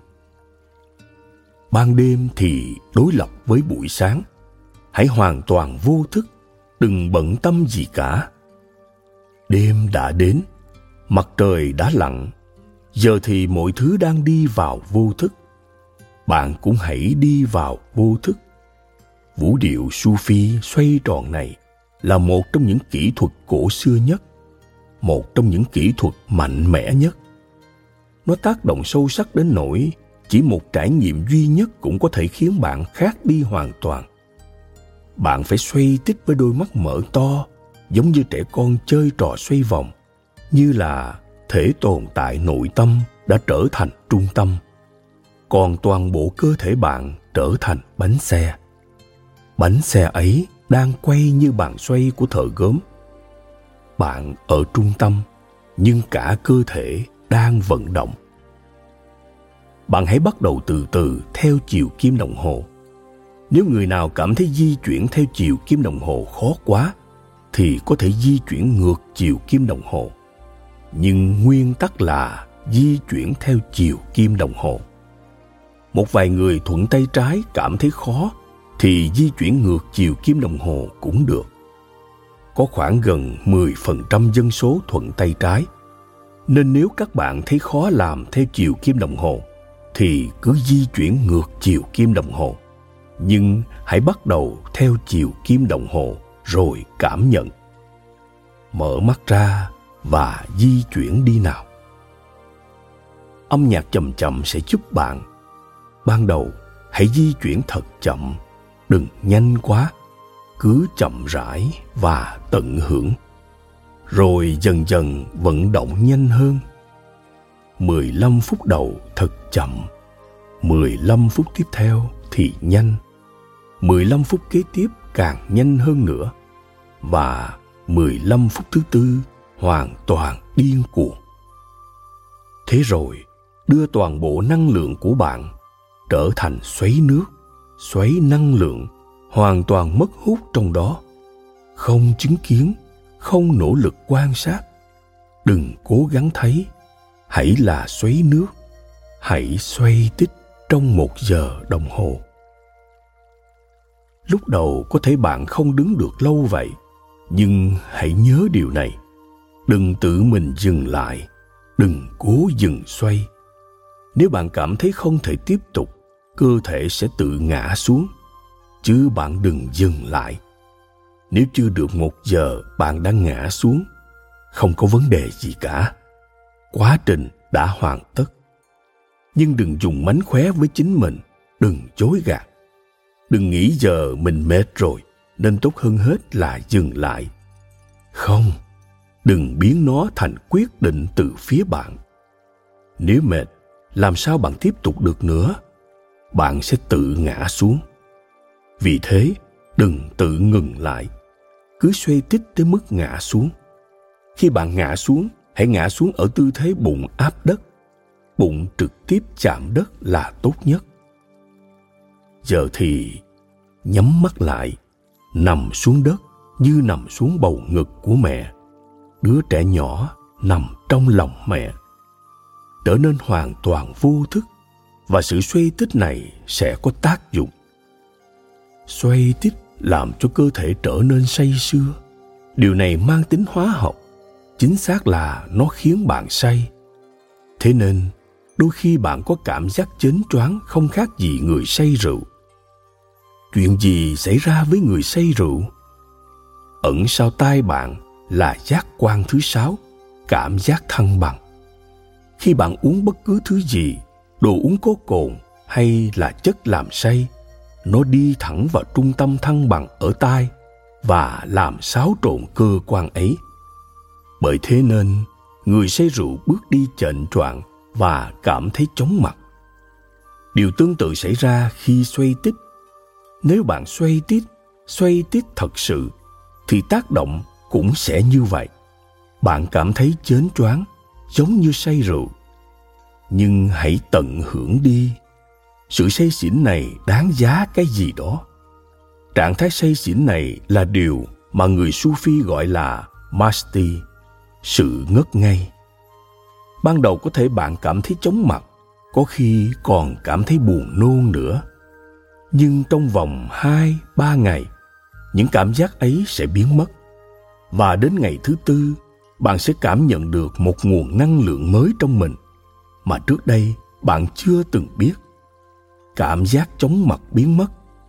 Ban đêm thì đối lập với buổi sáng. Hãy hoàn toàn vô thức, đừng bận tâm gì cả. Đêm đã đến mặt trời đã lặn giờ thì mọi thứ đang đi vào vô thức bạn cũng hãy đi vào vô thức Vũ điệu Sufi xoay tròn này là một trong những kỹ thuật cổ xưa nhất, một trong những kỹ thuật mạnh mẽ nhất. Nó tác động sâu sắc đến nỗi chỉ một trải nghiệm duy nhất cũng có thể khiến bạn khác đi hoàn toàn. Bạn phải xoay tít với đôi mắt mở to, giống như trẻ con chơi trò xoay vòng, như là thể tồn tại nội tâm đã trở thành trung tâm, còn toàn bộ cơ thể bạn trở thành bánh xe. Bánh xe ấy đang quay như bàn xoay của thợ gốm. Bạn ở trung tâm, nhưng cả cơ thể đang vận động. Bạn hãy bắt đầu từ từ theo chiều kim đồng hồ. Nếu người nào cảm thấy di chuyển theo chiều kim đồng hồ khó quá, thì có thể di chuyển ngược chiều kim đồng hồ nhưng nguyên tắc là di chuyển theo chiều kim đồng hồ một vài người thuận tay trái cảm thấy khó, thì di chuyển ngược chiều kim đồng hồ cũng được. Có khoảng gần 10% dân số thuận tay trái. Nên nếu các bạn thấy khó làm theo chiều kim đồng hồ, thì cứ di chuyển ngược chiều kim đồng hồ. Nhưng hãy bắt đầu theo chiều kim đồng hồ rồi cảm nhận. Mở mắt ra và di chuyển đi nào. Âm nhạc chậm chậm sẽ giúp bạn. Ban đầu, hãy di chuyển thật chậm. Đừng nhanh quá. Cứ chậm rãi và tận hưởng. Rồi dần dần vận động nhanh hơn. 15 phút đầu thật chậm. 15 phút tiếp theo thì nhanh. 15 phút kế tiếp càng nhanh hơn nữa. Và 15 phút thứ tư hoàn toàn điên cuồng. Thế rồi, đưa toàn bộ năng lượng của bạn trở thành xoáy nước xoáy năng lượng hoàn toàn mất hút trong đó. Không chứng kiến không nỗ lực quan sát. Đừng cố gắng thấy hãy là xoáy nước. Hãy xoay tích trong một giờ đồng hồ. Lúc đầu có thể bạn không đứng được lâu vậy nhưng hãy nhớ điều này đừng tự mình dừng lại, đừng cố dừng xoay. Nếu bạn cảm thấy không thể tiếp tục, cơ thể sẽ tự ngã xuống, chứ bạn đừng dừng lại. Nếu chưa được một giờ, bạn đã ngã xuống, không có vấn đề gì cả. Quá trình đã hoàn tất. Nhưng đừng dùng mánh khóe với chính mình, đừng chối gạt. Đừng nghĩ giờ mình mệt rồi, nên tốt hơn hết là dừng lại. Không đừng biến nó thành quyết định từ phía bạn. Nếu mệt, làm sao bạn tiếp tục được nữa? Bạn sẽ tự ngã xuống. Vì thế, đừng tự ngừng lại. Cứ xoay tít tới mức ngã xuống. Khi bạn ngã xuống, hãy ngã xuống ở tư thế bụng áp đất. Bụng trực tiếp chạm đất là tốt nhất. Giờ thì nhắm mắt lại, nằm xuống đất như nằm xuống bầu ngực của mẹ đứa trẻ nhỏ nằm trong lòng mẹ, trở nên hoàn toàn vô thức, và sự xoay tích này sẽ có tác dụng. Xoay tích làm cho cơ thể trở nên say sưa. Điều này mang tính hóa học, chính xác là nó khiến bạn say. Thế nên, đôi khi bạn có cảm giác chến choáng không khác gì người say rượu. Chuyện gì xảy ra với người say rượu? Ẩn sau tai bạn là giác quan thứ sáu, cảm giác thăng bằng. Khi bạn uống bất cứ thứ gì, đồ uống có cồn hay là chất làm say, nó đi thẳng vào trung tâm thăng bằng ở tai và làm xáo trộn cơ quan ấy. Bởi thế nên, người say rượu bước đi chệnh choạng và cảm thấy chóng mặt. Điều tương tự xảy ra khi xoay tít. Nếu bạn xoay tít xoay tít thật sự, thì tác động cũng sẽ như vậy. Bạn cảm thấy chến choáng, giống như say rượu. Nhưng hãy tận hưởng đi. Sự say xỉn này đáng giá cái gì đó? Trạng thái say xỉn này là điều mà người sufi gọi là masti, sự ngất ngây ban đầu có thể bạn cảm thấy chóng mặt, có khi còn cảm thấy buồn nôn nữa. Nhưng trong vòng hai, ba ngày, những cảm giác ấy sẽ biến mất và đến ngày thứ tư, bạn sẽ cảm nhận được một nguồn năng lượng mới trong mình mà trước đây bạn chưa từng biết. Cảm giác chóng mặt biến mất,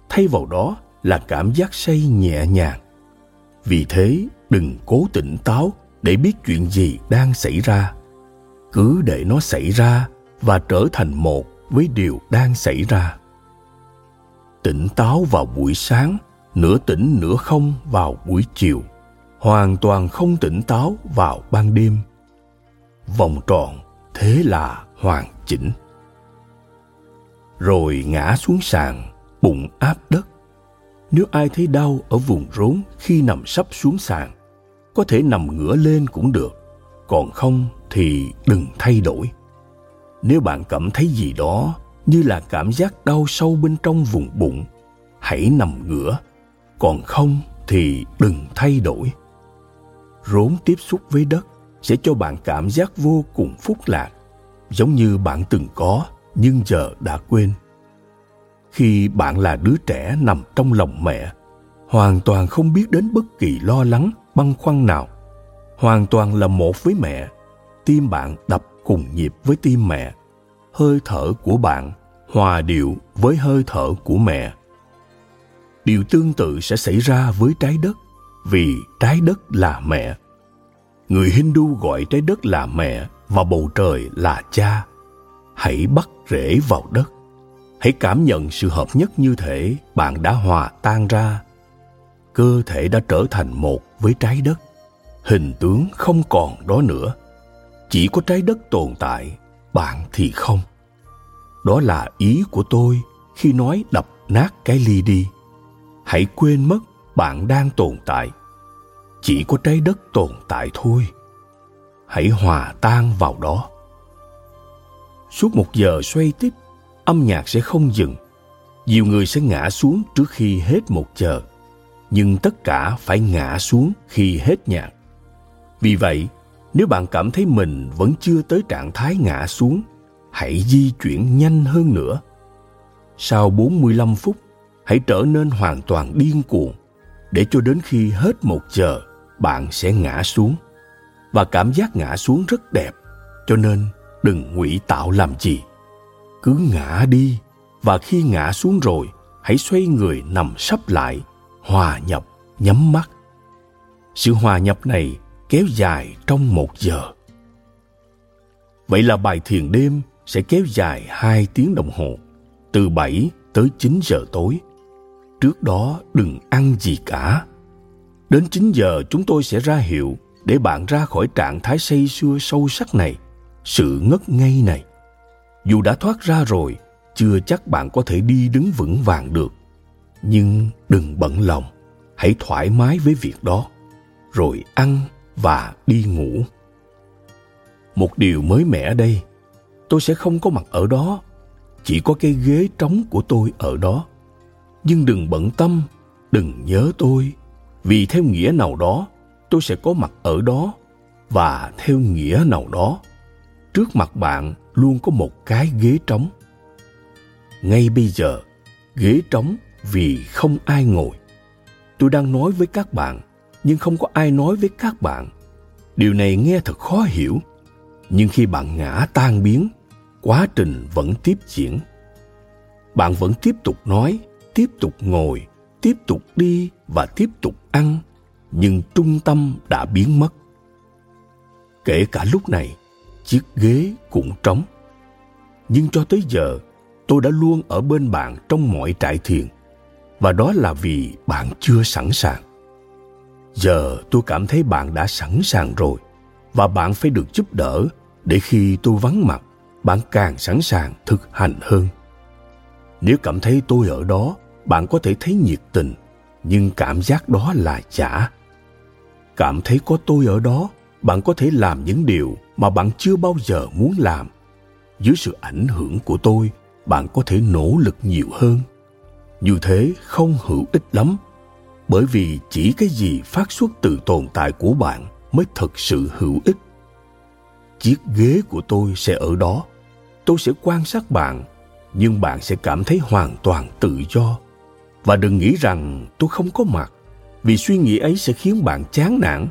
thay vào đó là cảm giác say nhẹ nhàng. Vì thế, đừng cố tỉnh táo để biết chuyện gì đang xảy ra. Cứ để nó xảy ra và trở thành một với điều đang xảy ra. Tỉnh táo vào buổi sáng, nửa tỉnh nửa không vào buổi chiều hoàn toàn không tỉnh táo vào ban đêm. Vòng tròn thế là hoàn chỉnh. Rồi ngã xuống sàn, bụng áp đất. Nếu ai thấy đau ở vùng rốn khi nằm sắp xuống sàn, có thể nằm ngửa lên cũng được. Còn không thì đừng thay đổi. Nếu bạn cảm thấy gì đó như là cảm giác đau sâu bên trong vùng bụng, hãy nằm ngửa. Còn không thì đừng thay đổi rốn tiếp xúc với đất sẽ cho bạn cảm giác vô cùng phúc lạc, giống như bạn từng có nhưng giờ đã quên. Khi bạn là đứa trẻ nằm trong lòng mẹ, hoàn toàn không biết đến bất kỳ lo lắng, băn khoăn nào. Hoàn toàn là một với mẹ, tim bạn đập cùng nhịp với tim mẹ. Hơi thở của bạn hòa điệu với hơi thở của mẹ. Điều tương tự sẽ xảy ra với trái đất vì trái đất là mẹ. Người hindu gọi trái đất là mẹ và bầu trời là cha. Hãy bắt rễ vào đất. Hãy cảm nhận sự hợp nhất như thể bạn đã hòa tan ra. Cơ thể đã trở thành một với trái đất. Hình tướng không còn đó nữa. Chỉ có trái đất tồn tại, bạn thì không. Đó là ý của tôi khi nói đập nát cái ly đi. Hãy quên mất bạn đang tồn tại. Chỉ có trái đất tồn tại thôi. Hãy hòa tan vào đó. Suốt một giờ xoay tiếp, âm nhạc sẽ không dừng. Nhiều người sẽ ngã xuống trước khi hết một giờ. Nhưng tất cả phải ngã xuống khi hết nhạc. Vì vậy, nếu bạn cảm thấy mình vẫn chưa tới trạng thái ngã xuống, hãy di chuyển nhanh hơn nữa. Sau 45 phút, hãy trở nên hoàn toàn điên cuồng để cho đến khi hết một giờ, bạn sẽ ngã xuống. Và cảm giác ngã xuống rất đẹp, cho nên đừng ngụy tạo làm gì. Cứ ngã đi, và khi ngã xuống rồi, hãy xoay người nằm sấp lại, hòa nhập, nhắm mắt. Sự hòa nhập này kéo dài trong một giờ. Vậy là bài thiền đêm sẽ kéo dài hai tiếng đồng hồ, từ 7 tới 9 giờ tối. Trước đó đừng ăn gì cả. Đến 9 giờ chúng tôi sẽ ra hiệu để bạn ra khỏi trạng thái say sưa sâu sắc này, sự ngất ngây này. Dù đã thoát ra rồi, chưa chắc bạn có thể đi đứng vững vàng được. Nhưng đừng bận lòng, hãy thoải mái với việc đó, rồi ăn và đi ngủ. Một điều mới mẻ đây, tôi sẽ không có mặt ở đó, chỉ có cái ghế trống của tôi ở đó. Nhưng đừng bận tâm, đừng nhớ tôi, vì theo nghĩa nào đó, tôi sẽ có mặt ở đó. Và theo nghĩa nào đó trước mặt bạn luôn có một cái ghế trống. Ngay bây giờ ghế trống vì không ai ngồi. Tôi đang nói với các bạn nhưng không có ai nói với các bạn. Điều này nghe thật khó hiểu. Nhưng khi bạn ngã tan biến quá trình vẫn tiếp diễn. Bạn vẫn tiếp tục nói tiếp tục ngồi, tiếp tục đi và tiếp tục ăn, nhưng trung tâm đã biến mất. Kể cả lúc này, chiếc ghế cũng trống. Nhưng cho tới giờ, tôi đã luôn ở bên bạn trong mọi trại thiền, và đó là vì bạn chưa sẵn sàng. Giờ tôi cảm thấy bạn đã sẵn sàng rồi, và bạn phải được giúp đỡ để khi tôi vắng mặt, bạn càng sẵn sàng thực hành hơn. Nếu cảm thấy tôi ở đó bạn có thể thấy nhiệt tình, nhưng cảm giác đó là giả. Cảm thấy có tôi ở đó, bạn có thể làm những điều mà bạn chưa bao giờ muốn làm. Dưới sự ảnh hưởng của tôi, bạn có thể nỗ lực nhiều hơn. Như thế, không hữu ích lắm, bởi vì chỉ cái gì phát xuất từ tồn tại của bạn mới thật sự hữu ích. Chiếc ghế của tôi sẽ ở đó. Tôi sẽ quan sát bạn, nhưng bạn sẽ cảm thấy hoàn toàn tự do và đừng nghĩ rằng tôi không có mặt, vì suy nghĩ ấy sẽ khiến bạn chán nản,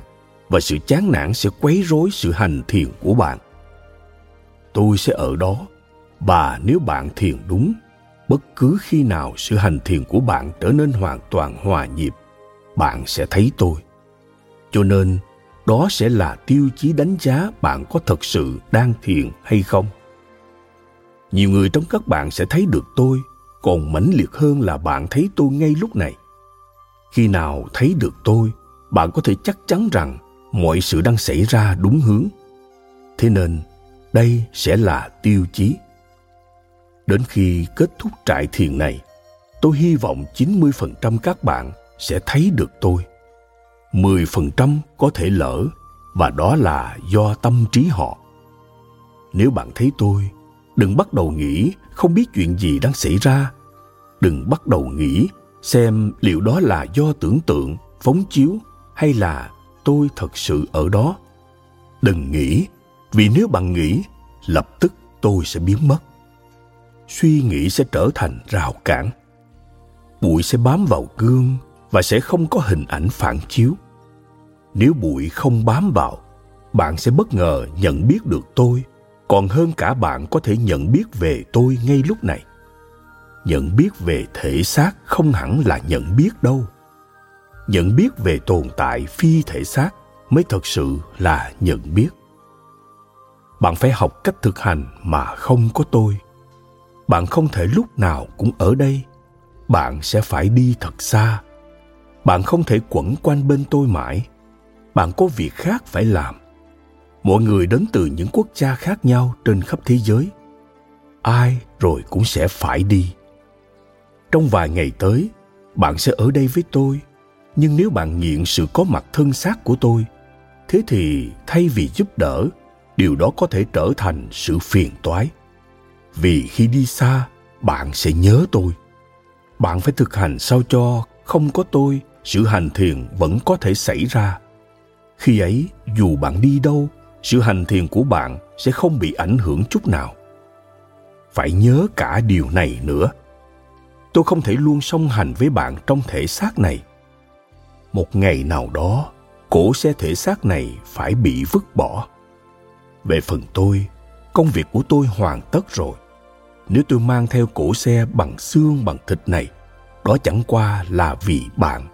và sự chán nản sẽ quấy rối sự hành thiền của bạn. Tôi sẽ ở đó, và nếu bạn thiền đúng, bất cứ khi nào sự hành thiền của bạn trở nên hoàn toàn hòa nhịp, bạn sẽ thấy tôi. Cho nên, đó sẽ là tiêu chí đánh giá bạn có thật sự đang thiền hay không. Nhiều người trong các bạn sẽ thấy được tôi còn mãnh liệt hơn là bạn thấy tôi ngay lúc này. Khi nào thấy được tôi, bạn có thể chắc chắn rằng mọi sự đang xảy ra đúng hướng. Thế nên, đây sẽ là tiêu chí. Đến khi kết thúc trại thiền này, tôi hy vọng 90% các bạn sẽ thấy được tôi. 10% có thể lỡ, và đó là do tâm trí họ. Nếu bạn thấy tôi đừng bắt đầu nghĩ không biết chuyện gì đang xảy ra. Đừng bắt đầu nghĩ xem liệu đó là do tưởng tượng, phóng chiếu hay là tôi thật sự ở đó. Đừng nghĩ, vì nếu bạn nghĩ, lập tức tôi sẽ biến mất. Suy nghĩ sẽ trở thành rào cản. Bụi sẽ bám vào gương và sẽ không có hình ảnh phản chiếu. Nếu bụi không bám vào, bạn sẽ bất ngờ nhận biết được tôi còn hơn cả bạn có thể nhận biết về tôi ngay lúc này. Nhận biết về thể xác không hẳn là nhận biết đâu. Nhận biết về tồn tại phi thể xác mới thật sự là nhận biết. Bạn phải học cách thực hành mà không có tôi. Bạn không thể lúc nào cũng ở đây. Bạn sẽ phải đi thật xa. Bạn không thể quẩn quanh bên tôi mãi. Bạn có việc khác phải làm mọi người đến từ những quốc gia khác nhau trên khắp thế giới. Ai rồi cũng sẽ phải đi. Trong vài ngày tới, bạn sẽ ở đây với tôi. Nhưng nếu bạn nghiện sự có mặt thân xác của tôi, thế thì thay vì giúp đỡ, điều đó có thể trở thành sự phiền toái. Vì khi đi xa, bạn sẽ nhớ tôi. Bạn phải thực hành sao cho không có tôi, sự hành thiền vẫn có thể xảy ra. Khi ấy, dù bạn đi đâu sự hành thiền của bạn sẽ không bị ảnh hưởng chút nào. Phải nhớ cả điều này nữa. Tôi không thể luôn song hành với bạn trong thể xác này. Một ngày nào đó, cổ xe thể xác này phải bị vứt bỏ. Về phần tôi, công việc của tôi hoàn tất rồi. Nếu tôi mang theo cổ xe bằng xương, bằng thịt này, đó chẳng qua là vì bạn.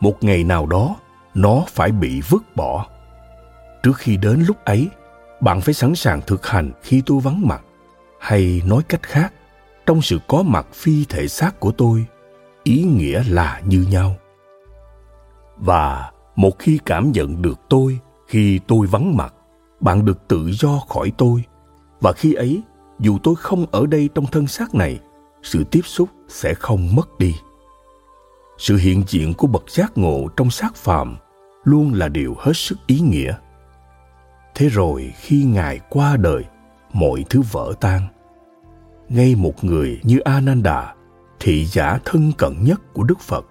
Một ngày nào đó, nó phải bị vứt bỏ trước khi đến lúc ấy, bạn phải sẵn sàng thực hành khi tôi vắng mặt, hay nói cách khác, trong sự có mặt phi thể xác của tôi, ý nghĩa là như nhau. Và một khi cảm nhận được tôi khi tôi vắng mặt, bạn được tự do khỏi tôi. Và khi ấy, dù tôi không ở đây trong thân xác này, sự tiếp xúc sẽ không mất đi. Sự hiện diện của bậc giác ngộ trong xác phàm luôn là điều hết sức ý nghĩa thế rồi khi ngài qua đời mọi thứ vỡ tan ngay một người như ananda thị giả thân cận nhất của đức phật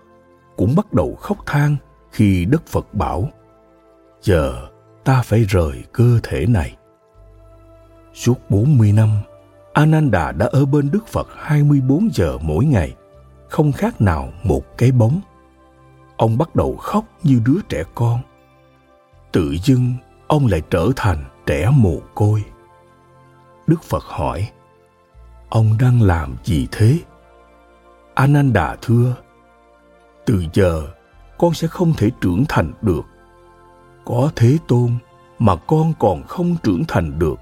cũng bắt đầu khóc than khi đức phật bảo giờ ta phải rời cơ thể này suốt 40 năm Ananda đã ở bên Đức Phật 24 giờ mỗi ngày, không khác nào một cái bóng. Ông bắt đầu khóc như đứa trẻ con. Tự dưng, ông lại trở thành trẻ mồ côi. Đức Phật hỏi, ông đang làm gì thế? Ananda thưa, từ giờ con sẽ không thể trưởng thành được. Có Thế Tôn mà con còn không trưởng thành được.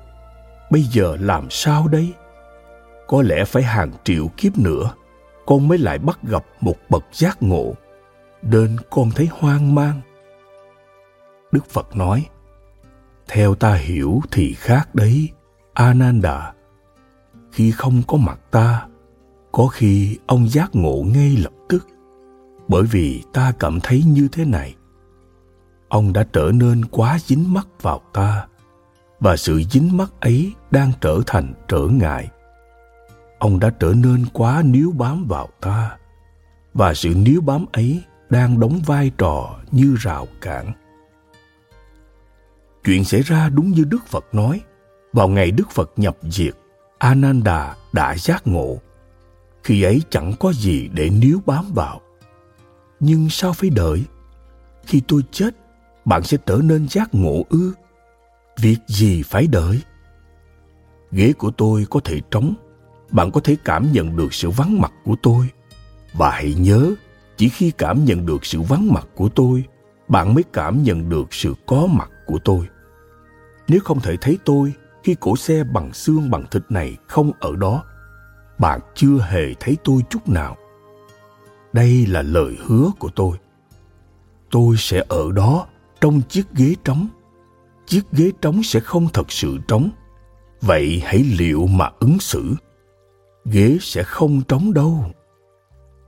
Bây giờ làm sao đây? có lẽ phải hàng triệu kiếp nữa con mới lại bắt gặp một bậc giác ngộ nên con thấy hoang mang đức phật nói theo ta hiểu thì khác đấy, ananda. Khi không có mặt ta, có khi ông giác ngộ ngay lập tức. Bởi vì ta cảm thấy như thế này. Ông đã trở nên quá dính mắc vào ta, và sự dính mắc ấy đang trở thành trở ngại. Ông đã trở nên quá níu bám vào ta, và sự níu bám ấy đang đóng vai trò như rào cản chuyện xảy ra đúng như đức phật nói. Vào ngày đức phật nhập diệt, ananda đã giác ngộ. Khi ấy chẳng có gì để níu bám vào. Nhưng sao phải đợi? Khi tôi chết, bạn sẽ trở nên giác ngộ ư? Việc gì phải đợi? Ghế của tôi có thể trống. Bạn có thể cảm nhận được sự vắng mặt của tôi. Và hãy nhớ, chỉ khi cảm nhận được sự vắng mặt của tôi, bạn mới cảm nhận được sự có mặt của tôi. Nếu không thể thấy tôi khi cổ xe bằng xương bằng thịt này không ở đó bạn chưa hề thấy tôi chút nào. Đây là lời hứa của tôi. Tôi sẽ ở đó trong chiếc ghế trống. Chiếc ghế trống sẽ không thật sự trống. Vậy hãy liệu mà ứng xử. Ghế sẽ không trống đâu.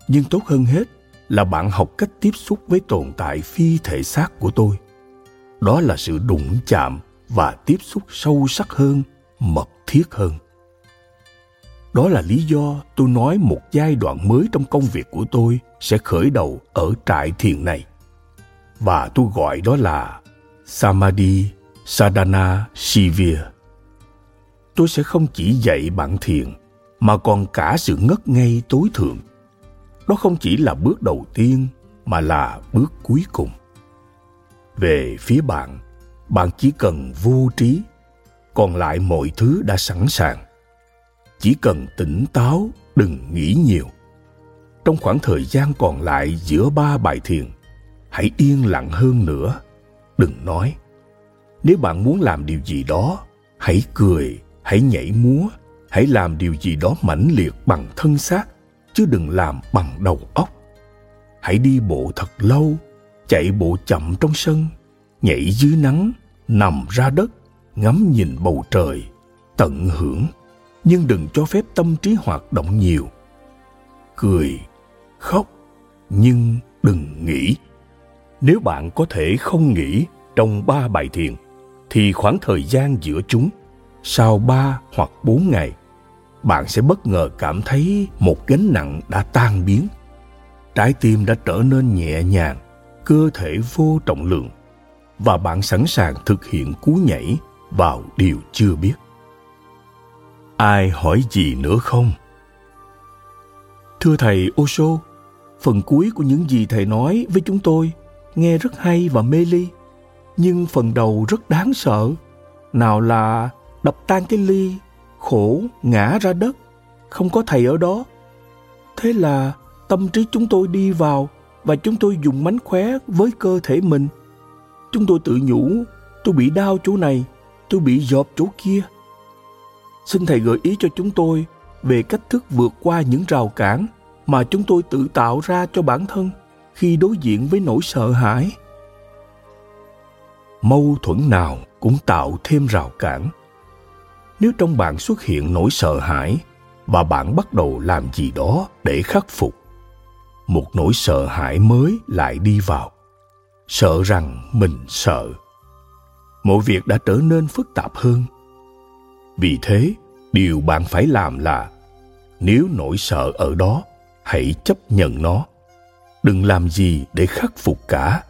Nhưng tốt hơn hết là bạn học cách tiếp xúc với tồn tại phi thể xác của tôi đó là sự đụng chạm và tiếp xúc sâu sắc hơn, mật thiết hơn. Đó là lý do tôi nói một giai đoạn mới trong công việc của tôi sẽ khởi đầu ở trại thiền này. Và tôi gọi đó là samadhi sadhana shivir tôi sẽ không chỉ dạy bạn thiền, mà còn cả sự ngất ngây tối thượng. Đó không chỉ là bước đầu tiên, mà là bước cuối cùng về phía bạn bạn chỉ cần vô trí, còn lại mọi thứ đã sẵn sàng. Chỉ cần tỉnh táo, đừng nghĩ nhiều. Trong khoảng thời gian còn lại giữa ba bài thiền, hãy yên lặng hơn nữa. Đừng nói, nếu bạn muốn làm điều gì đó, hãy cười, hãy nhảy múa, hãy làm điều gì đó mãnh liệt bằng thân xác, chứ đừng làm bằng đầu óc. Hãy đi bộ thật lâu chạy bộ chậm trong sân, nhảy dưới nắng, nằm ra đất, ngắm nhìn bầu trời, tận hưởng, nhưng đừng cho phép tâm trí hoạt động nhiều. Cười, khóc, nhưng đừng nghĩ. Nếu bạn có thể không nghĩ trong ba bài thiền, thì khoảng thời gian giữa chúng, sau ba hoặc bốn ngày, bạn sẽ bất ngờ cảm thấy một gánh nặng đã tan biến. Trái tim đã trở nên nhẹ nhàng cơ thể vô trọng lượng và bạn sẵn sàng thực hiện cú nhảy vào điều chưa biết. Ai hỏi gì nữa không? Thưa thầy osho, phần cuối của những gì thầy nói với chúng tôi nghe rất hay và mê ly, nhưng phần đầu rất đáng sợ, nào là đập tan cái ly, khổ ngã ra đất, không có thầy ở đó. Thế là tâm trí chúng tôi đi vào và chúng tôi dùng mánh khóe với cơ thể mình. Chúng tôi tự nhủ, tôi bị đau chỗ này, tôi bị dọp chỗ kia. Xin thầy gợi ý cho chúng tôi về cách thức vượt qua những rào cản mà chúng tôi tự tạo ra cho bản thân khi đối diện với nỗi sợ hãi. Mâu thuẫn nào cũng tạo thêm rào cản. Nếu trong bạn xuất hiện nỗi sợ hãi và bạn bắt đầu làm gì đó để khắc phục một nỗi sợ hãi mới lại đi vào. Sợ rằng mình sợ. Mọi việc đã trở nên phức tạp hơn. Vì thế, điều bạn phải làm là, nếu nỗi sợ ở đó, hãy chấp nhận nó. Đừng làm gì để khắc phục cả,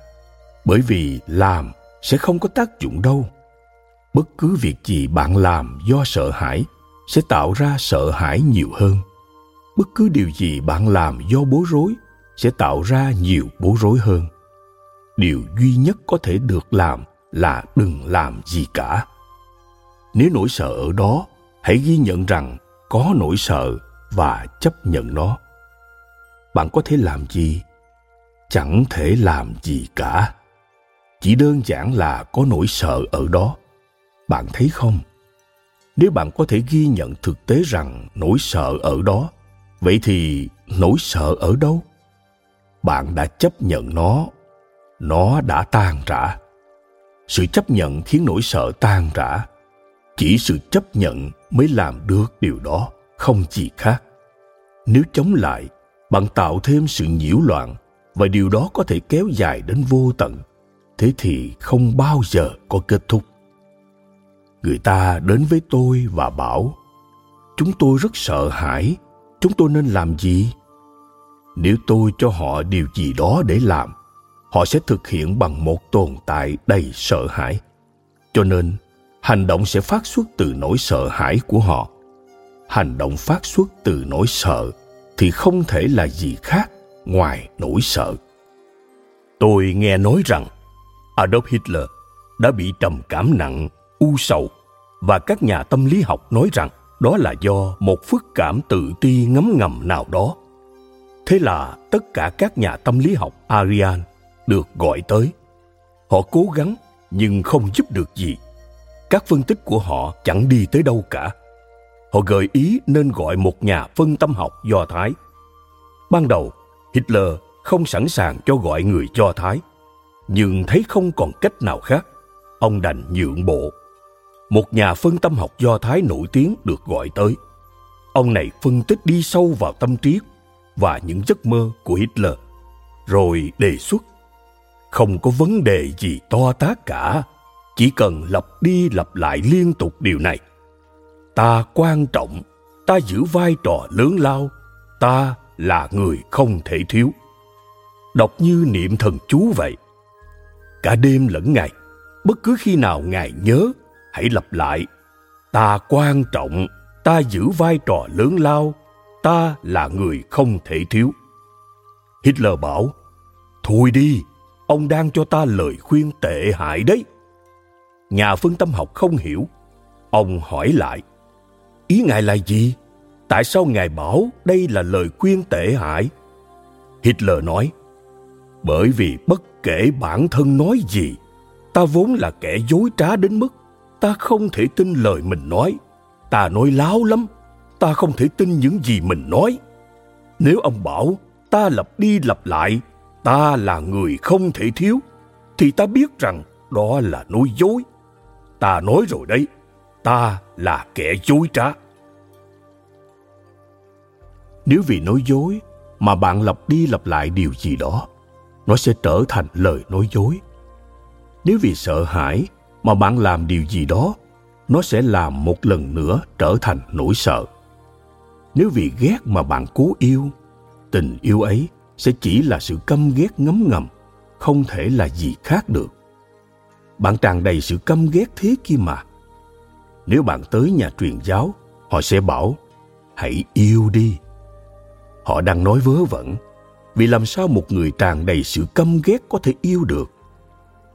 bởi vì làm sẽ không có tác dụng đâu. Bất cứ việc gì bạn làm do sợ hãi sẽ tạo ra sợ hãi nhiều hơn. Bất cứ điều gì bạn làm do bối rối sẽ tạo ra nhiều bối rối hơn. Điều duy nhất có thể được làm là đừng làm gì cả. Nếu nỗi sợ ở đó, hãy ghi nhận rằng có nỗi sợ và chấp nhận nó. Bạn có thể làm gì? Chẳng thể làm gì cả. Chỉ đơn giản là có nỗi sợ ở đó. Bạn thấy không? Nếu bạn có thể ghi nhận thực tế rằng nỗi sợ ở đó, vậy thì nỗi sợ ở đâu? Bạn đã chấp nhận nó nó đã tan rã. Sự chấp nhận khiến nỗi sợ tan rã. Chỉ sự chấp nhận mới làm được điều đó, không gì khác. Nếu chống lại, bạn tạo thêm sự nhiễu loạn và điều đó có thể kéo dài đến vô tận. Thế thì không bao giờ có kết thúc. Người ta đến với tôi và bảo, chúng tôi rất sợ hãi. Chúng tôi nên làm gì? Nếu tôi cho họ điều gì đó để làm, họ sẽ thực hiện bằng một tồn tại đầy sợ hãi. Cho nên, hành động sẽ phát xuất từ nỗi sợ hãi của họ. Hành động phát xuất từ nỗi sợ thì không thể là gì khác ngoài nỗi sợ. Tôi nghe nói rằng adolf hitler đã bị trầm cảm nặng, u sầu, và các nhà tâm lý học nói rằng đó là do một phức cảm tự ti ngấm ngầm nào đó thế là tất cả các nhà tâm lý học arian được gọi tới. Họ cố gắng nhưng không giúp được gì. Các phân tích của họ chẳng đi tới đâu cả. Họ gợi ý nên gọi một nhà phân tâm học do thái. Ban đầu, hitler không sẵn sàng cho gọi người do thái, nhưng thấy không còn cách nào khác, ông đành nhượng bộ. Một nhà phân tâm học do thái nổi tiếng được gọi tới. Ông này phân tích đi sâu vào tâm trí và những giấc mơ của hitler. Rồi đề xuất, không có vấn đề gì to tát cả, chỉ cần lặp đi lặp lại liên tục điều này. Ta quan trọng, ta giữ vai trò lớn lao, ta là người không thể thiếu. Đọc như niệm thần chú vậy. Cả đêm lẫn ngày, bất cứ khi nào ngài nhớ, hãy lặp lại. Ta quan trọng, ta giữ vai trò lớn lao ta là người không thể thiếu. Hitler bảo, thôi đi, ông đang cho ta lời khuyên tệ hại đấy. Nhà phân tâm học không hiểu. Ông hỏi lại, ý ngài là gì? Tại sao ngài bảo đây là lời khuyên tệ hại? Hitler nói, bởi vì bất kể bản thân nói gì, ta vốn là kẻ dối trá đến mức ta không thể tin lời mình nói. Ta nói láo lắm ta không thể tin những gì mình nói. Nếu ông bảo ta lặp đi lặp lại, ta là người không thể thiếu, thì ta biết rằng đó là nói dối. Ta nói rồi đấy, ta là kẻ dối trá. Nếu vì nói dối mà bạn lặp đi lặp lại điều gì đó, nó sẽ trở thành lời nói dối. Nếu vì sợ hãi mà bạn làm điều gì đó, nó sẽ làm một lần nữa trở thành nỗi sợ nếu vì ghét mà bạn cố yêu, tình yêu ấy sẽ chỉ là sự căm ghét ngấm ngầm, không thể là gì khác được. Bạn tràn đầy sự căm ghét thế kia mà. Nếu bạn tới nhà truyền giáo, họ sẽ bảo, hãy yêu đi. Họ đang nói vớ vẩn, vì làm sao một người tràn đầy sự căm ghét có thể yêu được?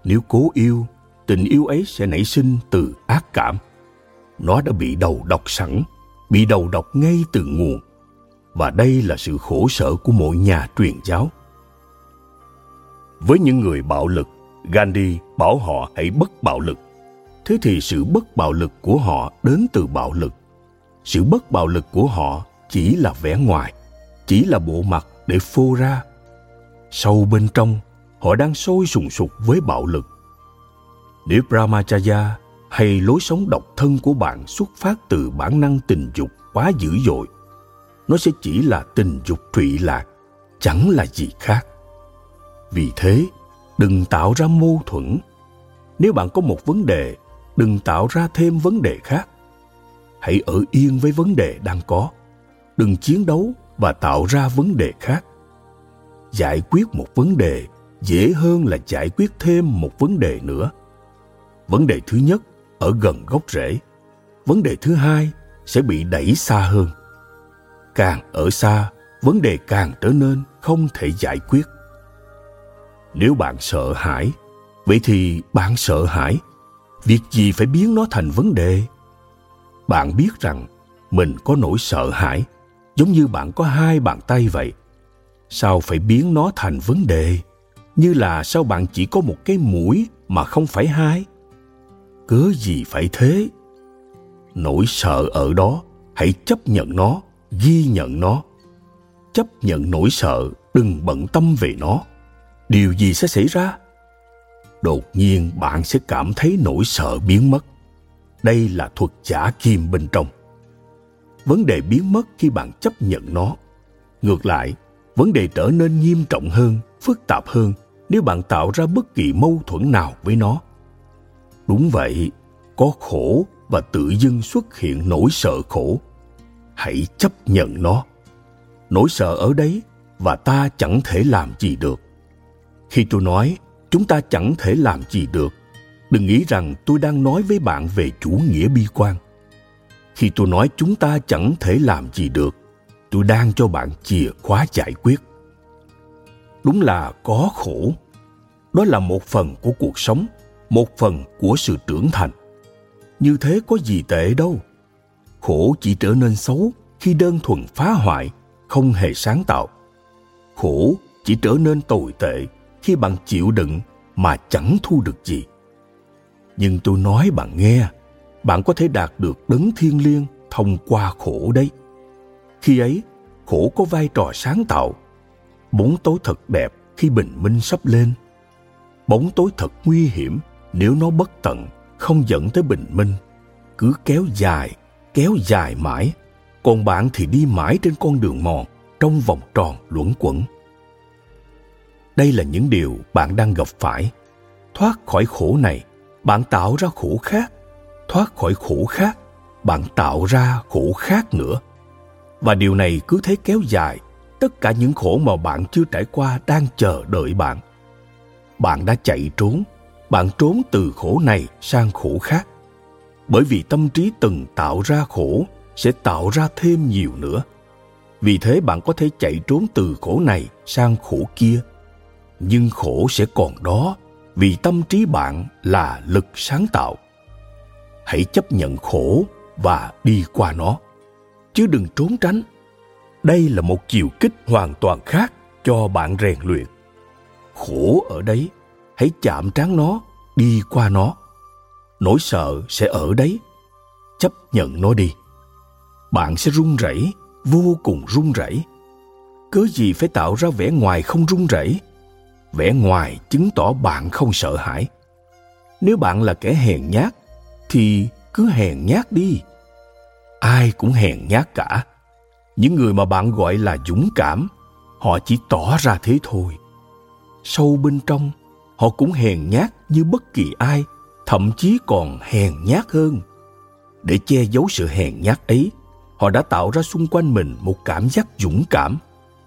Nếu cố yêu, tình yêu ấy sẽ nảy sinh từ ác cảm. Nó đã bị đầu độc sẵn bị đầu độc ngay từ nguồn. Và đây là sự khổ sở của mỗi nhà truyền giáo. Với những người bạo lực, gandhi bảo họ hãy bất bạo lực. Thế thì sự bất bạo lực của họ đến từ bạo lực. Sự bất bạo lực của họ chỉ là vẻ ngoài, chỉ là bộ mặt để phô ra. Sâu bên trong, họ đang sôi sùng sục với bạo lực. Nếu brahmacharya hay lối sống độc thân của bạn xuất phát từ bản năng tình dục quá dữ dội? Nó sẽ chỉ là tình dục thụy lạc, chẳng là gì khác. Vì thế, đừng tạo ra mâu thuẫn. Nếu bạn có một vấn đề, đừng tạo ra thêm vấn đề khác. Hãy ở yên với vấn đề đang có. Đừng chiến đấu và tạo ra vấn đề khác. Giải quyết một vấn đề dễ hơn là giải quyết thêm một vấn đề nữa. Vấn đề thứ nhất ở gần gốc rễ. Vấn đề thứ hai sẽ bị đẩy xa hơn. Càng ở xa, vấn đề càng trở nên không thể giải quyết. Nếu bạn sợ hãi, vậy thì bạn sợ hãi. Việc gì phải biến nó thành vấn đề? Bạn biết rằng mình có nỗi sợ hãi, giống như bạn có hai bàn tay vậy. Sao phải biến nó thành vấn đề? Như là sao bạn chỉ có một cái mũi mà không phải hai? Cớ gì phải thế? Nỗi sợ ở đó, hãy chấp nhận nó, ghi nhận nó. Chấp nhận nỗi sợ, đừng bận tâm về nó. Điều gì sẽ xảy ra? Đột nhiên bạn sẽ cảm thấy nỗi sợ biến mất. Đây là thuật giả kim bên trong vấn đề biến mất khi bạn chấp nhận nó. Ngược lại, vấn đề trở nên nghiêm trọng hơn, phức tạp hơn nếu bạn tạo ra bất kỳ mâu thuẫn nào với nó đúng vậy, có khổ và tự dưng xuất hiện nỗi sợ khổ. Hãy chấp nhận nó. Nỗi sợ ở đấy và ta chẳng thể làm gì được. Khi tôi nói, chúng ta chẳng thể làm gì được, đừng nghĩ rằng tôi đang nói với bạn về chủ nghĩa bi quan. Khi tôi nói chúng ta chẳng thể làm gì được, tôi đang cho bạn chìa khóa giải quyết. Đúng là có khổ. Đó là một phần của cuộc sống một phần của sự trưởng thành. Như thế có gì tệ đâu. Khổ chỉ trở nên xấu khi đơn thuần phá hoại, không hề sáng tạo. Khổ chỉ trở nên tồi tệ khi bạn chịu đựng mà chẳng thu được gì. Nhưng tôi nói bạn nghe, bạn có thể đạt được đấng thiên liêng thông qua khổ đấy. Khi ấy, khổ có vai trò sáng tạo. Bóng tối thật đẹp khi bình minh sắp lên. Bóng tối thật nguy hiểm nếu nó bất tận, không dẫn tới bình minh, cứ kéo dài kéo dài mãi, còn bạn thì đi mãi trên con đường mòn, trong vòng tròn luẩn quẩn. Đây là những điều bạn đang gặp phải. Thoát khỏi khổ này, bạn tạo ra khổ khác. Thoát khỏi khổ khác, bạn tạo ra khổ khác nữa. Và điều này cứ thế kéo dài. Tất cả những khổ mà bạn chưa trải qua đang chờ đợi bạn. Bạn đã chạy trốn bạn trốn từ khổ này sang khổ khác. Bởi vì tâm trí từng tạo ra khổ, sẽ tạo ra thêm nhiều nữa. Vì thế bạn có thể chạy trốn từ khổ này sang khổ kia. Nhưng khổ sẽ còn đó, vì tâm trí bạn là lực sáng tạo. Hãy chấp nhận khổ và đi qua nó. Chứ đừng trốn tránh. Đây là một chiều kích hoàn toàn khác cho bạn rèn luyện. Khổ ở đấy hãy chạm trán nó, đi qua nó. Nỗi sợ sẽ ở đấy. Chấp nhận nó đi. Bạn sẽ run rẩy, vô cùng run rẩy. Cớ gì phải tạo ra vẻ ngoài không run rẩy? Vẻ ngoài chứng tỏ bạn không sợ hãi. Nếu bạn là kẻ hèn nhát, thì cứ hèn nhát đi. Ai cũng hèn nhát cả. Những người mà bạn gọi là dũng cảm, họ chỉ tỏ ra thế thôi. Sâu bên trong họ cũng hèn nhát như bất kỳ ai, thậm chí còn hèn nhát hơn. Để che giấu sự hèn nhát ấy, họ đã tạo ra xung quanh mình một cảm giác dũng cảm.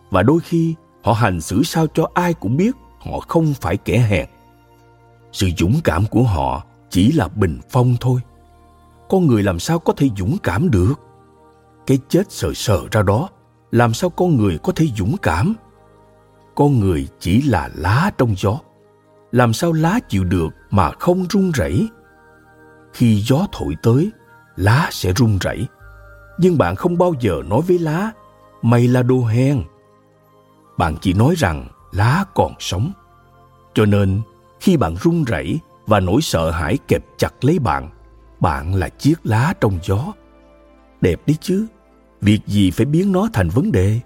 Và đôi khi, họ hành xử sao cho ai cũng biết họ không phải kẻ hèn. Sự dũng cảm của họ chỉ là bình phong thôi. Con người làm sao có thể dũng cảm được? Cái chết sờ sờ ra đó, làm sao con người có thể dũng cảm? Con người chỉ là lá trong gió làm sao lá chịu được mà không run rẩy? Khi gió thổi tới, lá sẽ run rẩy. Nhưng bạn không bao giờ nói với lá, mày là đồ hèn. Bạn chỉ nói rằng lá còn sống. Cho nên, khi bạn run rẩy và nỗi sợ hãi kẹp chặt lấy bạn bạn là chiếc lá trong gió. Đẹp đấy chứ? Việc gì phải biến nó thành vấn đề?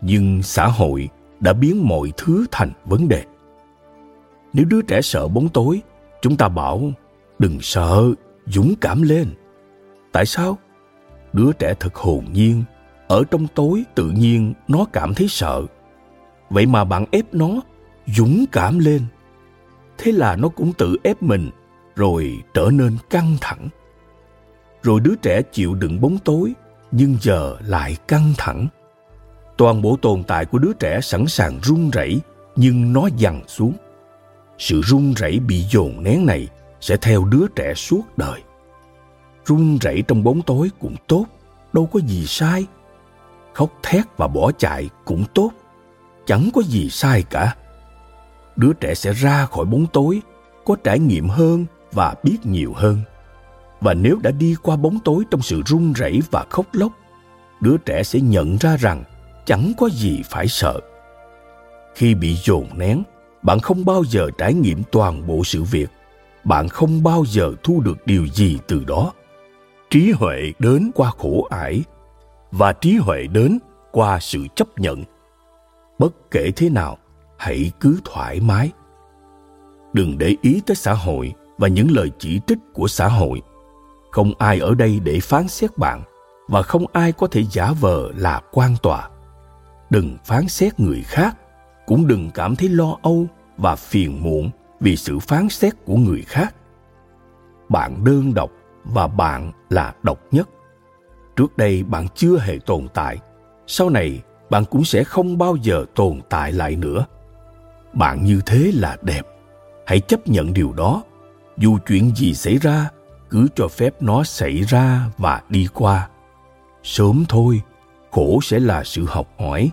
Nhưng xã hội đã biến mọi thứ thành vấn đề nếu đứa trẻ sợ bóng tối, chúng ta bảo đừng sợ, dũng cảm lên. Tại sao? Đứa trẻ thật hồn nhiên, ở trong tối tự nhiên nó cảm thấy sợ. Vậy mà bạn ép nó dũng cảm lên. Thế là nó cũng tự ép mình, rồi trở nên căng thẳng. Rồi đứa trẻ chịu đựng bóng tối, nhưng giờ lại căng thẳng. Toàn bộ tồn tại của đứa trẻ sẵn sàng run rẩy, nhưng nó dằn xuống sự run rẩy bị dồn nén này sẽ theo đứa trẻ suốt đời. Run rẩy trong bóng tối cũng tốt, đâu có gì sai. Khóc thét và bỏ chạy cũng tốt, chẳng có gì sai cả. Đứa trẻ sẽ ra khỏi bóng tối, có trải nghiệm hơn và biết nhiều hơn. Và nếu đã đi qua bóng tối trong sự run rẩy và khóc lóc, đứa trẻ sẽ nhận ra rằng chẳng có gì phải sợ. Khi bị dồn nén bạn không bao giờ trải nghiệm toàn bộ sự việc. Bạn không bao giờ thu được điều gì từ đó. Trí huệ đến qua khổ ải, và trí huệ đến qua sự chấp nhận. Bất kể thế nào, hãy cứ thoải mái. Đừng để ý tới xã hội và những lời chỉ trích của xã hội. Không ai ở đây để phán xét bạn, và không ai có thể giả vờ là quan tòa. Đừng phán xét người khác cũng đừng cảm thấy lo âu và phiền muộn vì sự phán xét của người khác. Bạn đơn độc và bạn là độc nhất. Trước đây bạn chưa hề tồn tại, sau này bạn cũng sẽ không bao giờ tồn tại lại nữa. Bạn như thế là đẹp. Hãy chấp nhận điều đó. Dù chuyện gì xảy ra, cứ cho phép nó xảy ra và đi qua. Sớm thôi, khổ sẽ là sự học hỏi.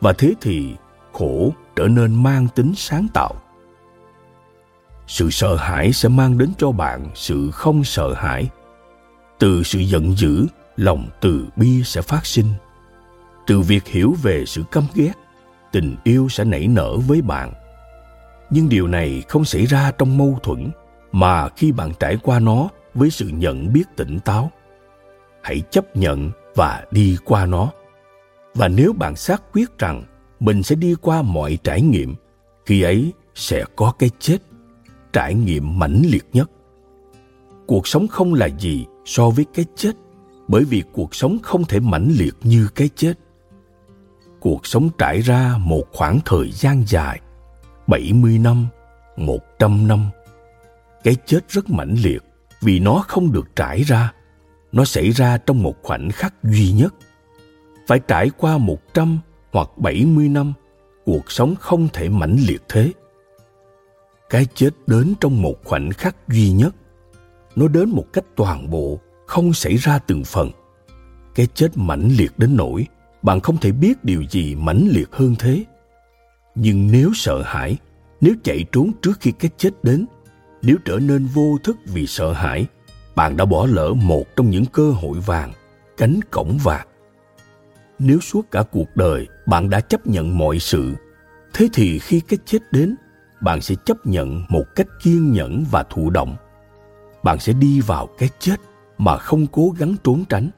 Và thế thì khổ trở nên mang tính sáng tạo. Sự sợ hãi sẽ mang đến cho bạn sự không sợ hãi. Từ sự giận dữ, lòng từ bi sẽ phát sinh. Từ việc hiểu về sự căm ghét, tình yêu sẽ nảy nở với bạn. Nhưng điều này không xảy ra trong mâu thuẫn, mà khi bạn trải qua nó với sự nhận biết tỉnh táo. Hãy chấp nhận và đi qua nó. Và nếu bạn xác quyết rằng mình sẽ đi qua mọi trải nghiệm khi ấy sẽ có cái chết trải nghiệm mãnh liệt nhất cuộc sống không là gì so với cái chết bởi vì cuộc sống không thể mãnh liệt như cái chết cuộc sống trải ra một khoảng thời gian dài 70 năm, 100 năm. Cái chết rất mãnh liệt vì nó không được trải ra. Nó xảy ra trong một khoảnh khắc duy nhất. Phải trải qua 100 hoặc 70 năm, cuộc sống không thể mãnh liệt thế. Cái chết đến trong một khoảnh khắc duy nhất. Nó đến một cách toàn bộ, không xảy ra từng phần. Cái chết mãnh liệt đến nỗi bạn không thể biết điều gì mãnh liệt hơn thế nhưng nếu sợ hãi nếu chạy trốn trước khi cái chết đến nếu trở nên vô thức vì sợ hãi bạn đã bỏ lỡ một trong những cơ hội vàng cánh cổng vàng nếu suốt cả cuộc đời bạn đã chấp nhận mọi sự. Thế thì khi cái chết đến, bạn sẽ chấp nhận một cách kiên nhẫn và thụ động. Bạn sẽ đi vào cái chết mà không cố gắng trốn tránh.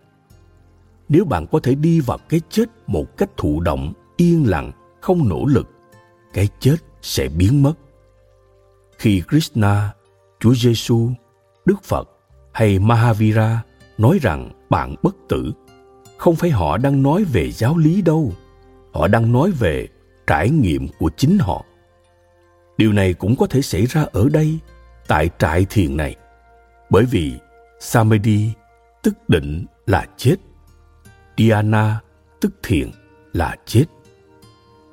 Nếu bạn có thể đi vào cái chết một cách thụ động, yên lặng, không nỗ lực, cái chết sẽ biến mất. Khi krishna, chúa giêsu đức phật hay mahavira nói rằng bạn bất tử, không phải họ đang nói về giáo lý đâu họ đang nói về trải nghiệm của chính họ điều này cũng có thể xảy ra ở đây tại trại thiền này bởi vì samadhi tức định là chết Diana tức thiền là chết.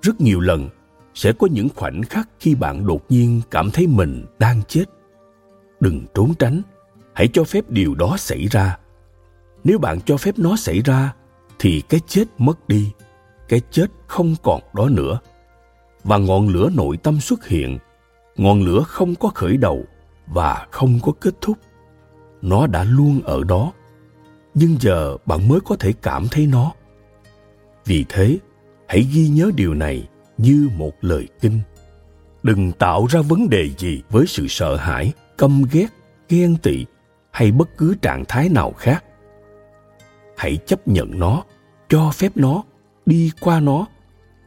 Rất nhiều lần sẽ có những khoảnh khắc khi bạn đột nhiên cảm thấy mình đang chết. Đừng trốn tránh, hãy cho phép điều đó xảy ra. Nếu bạn cho phép nó xảy ra thì cái chết mất đi, cái chết không còn đó nữa. Và ngọn lửa nội tâm xuất hiện, ngọn lửa không có khởi đầu và không có kết thúc. Nó đã luôn ở đó nhưng giờ bạn mới có thể cảm thấy nó vì thế hãy ghi nhớ điều này như một lời kinh đừng tạo ra vấn đề gì với sự sợ hãi căm ghét ghen tị hay bất cứ trạng thái nào khác hãy chấp nhận nó cho phép nó đi qua nó,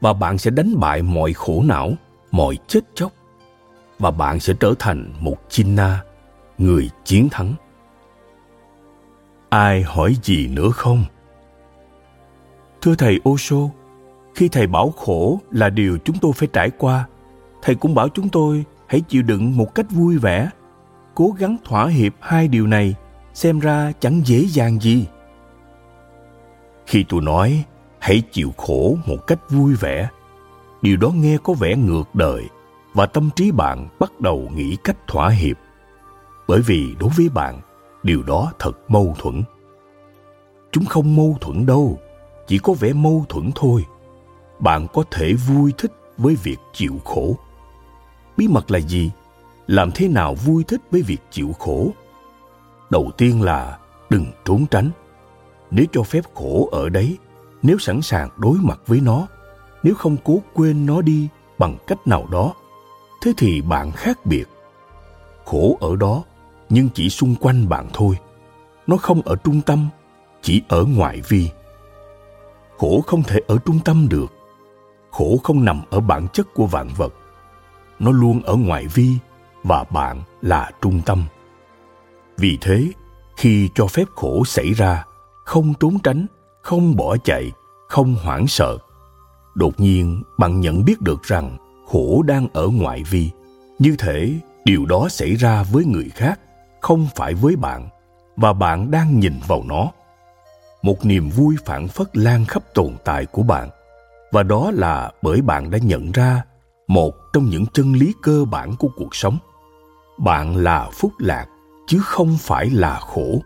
và bạn sẽ đánh bại mọi khổ não, mọi chết chóc, và bạn sẽ trở thành một chinna, người chiến thắng. Ai hỏi gì nữa không? Thưa thầy osho, khi thầy bảo khổ là điều chúng tôi phải trải qua, thầy cũng bảo chúng tôi hãy chịu đựng một cách vui vẻ, cố gắng thỏa hiệp hai điều này xem ra chẳng dễ dàng gì. Khi tôi nói hãy chịu khổ một cách vui vẻ. Điều đó nghe có vẻ ngược đời và tâm trí bạn bắt đầu nghĩ cách thỏa hiệp. Bởi vì đối với bạn, điều đó thật mâu thuẫn. Chúng không mâu thuẫn đâu, chỉ có vẻ mâu thuẫn thôi. Bạn có thể vui thích với việc chịu khổ. Bí mật là gì? Làm thế nào vui thích với việc chịu khổ? Đầu tiên là đừng trốn tránh. Nếu cho phép khổ ở đấy nếu sẵn sàng đối mặt với nó, nếu không cố quên nó đi bằng cách nào đó, thế thì bạn khác biệt. Khổ ở đó, nhưng chỉ xung quanh bạn thôi. Nó không ở trung tâm, chỉ ở ngoại vi. Khổ không thể ở trung tâm được. Khổ không nằm ở bản chất của vạn vật. Nó luôn ở ngoại vi và bạn là trung tâm. Vì thế, khi cho phép khổ xảy ra, không trốn tránh không bỏ chạy, không hoảng sợ. Đột nhiên, bạn nhận biết được rằng khổ đang ở ngoại vi. Như thể điều đó xảy ra với người khác, không phải với bạn, và bạn đang nhìn vào nó. Một niềm vui phản phất lan khắp tồn tại của bạn, và đó là bởi bạn đã nhận ra một trong những chân lý cơ bản của cuộc sống. Bạn là phúc lạc, chứ không phải là khổ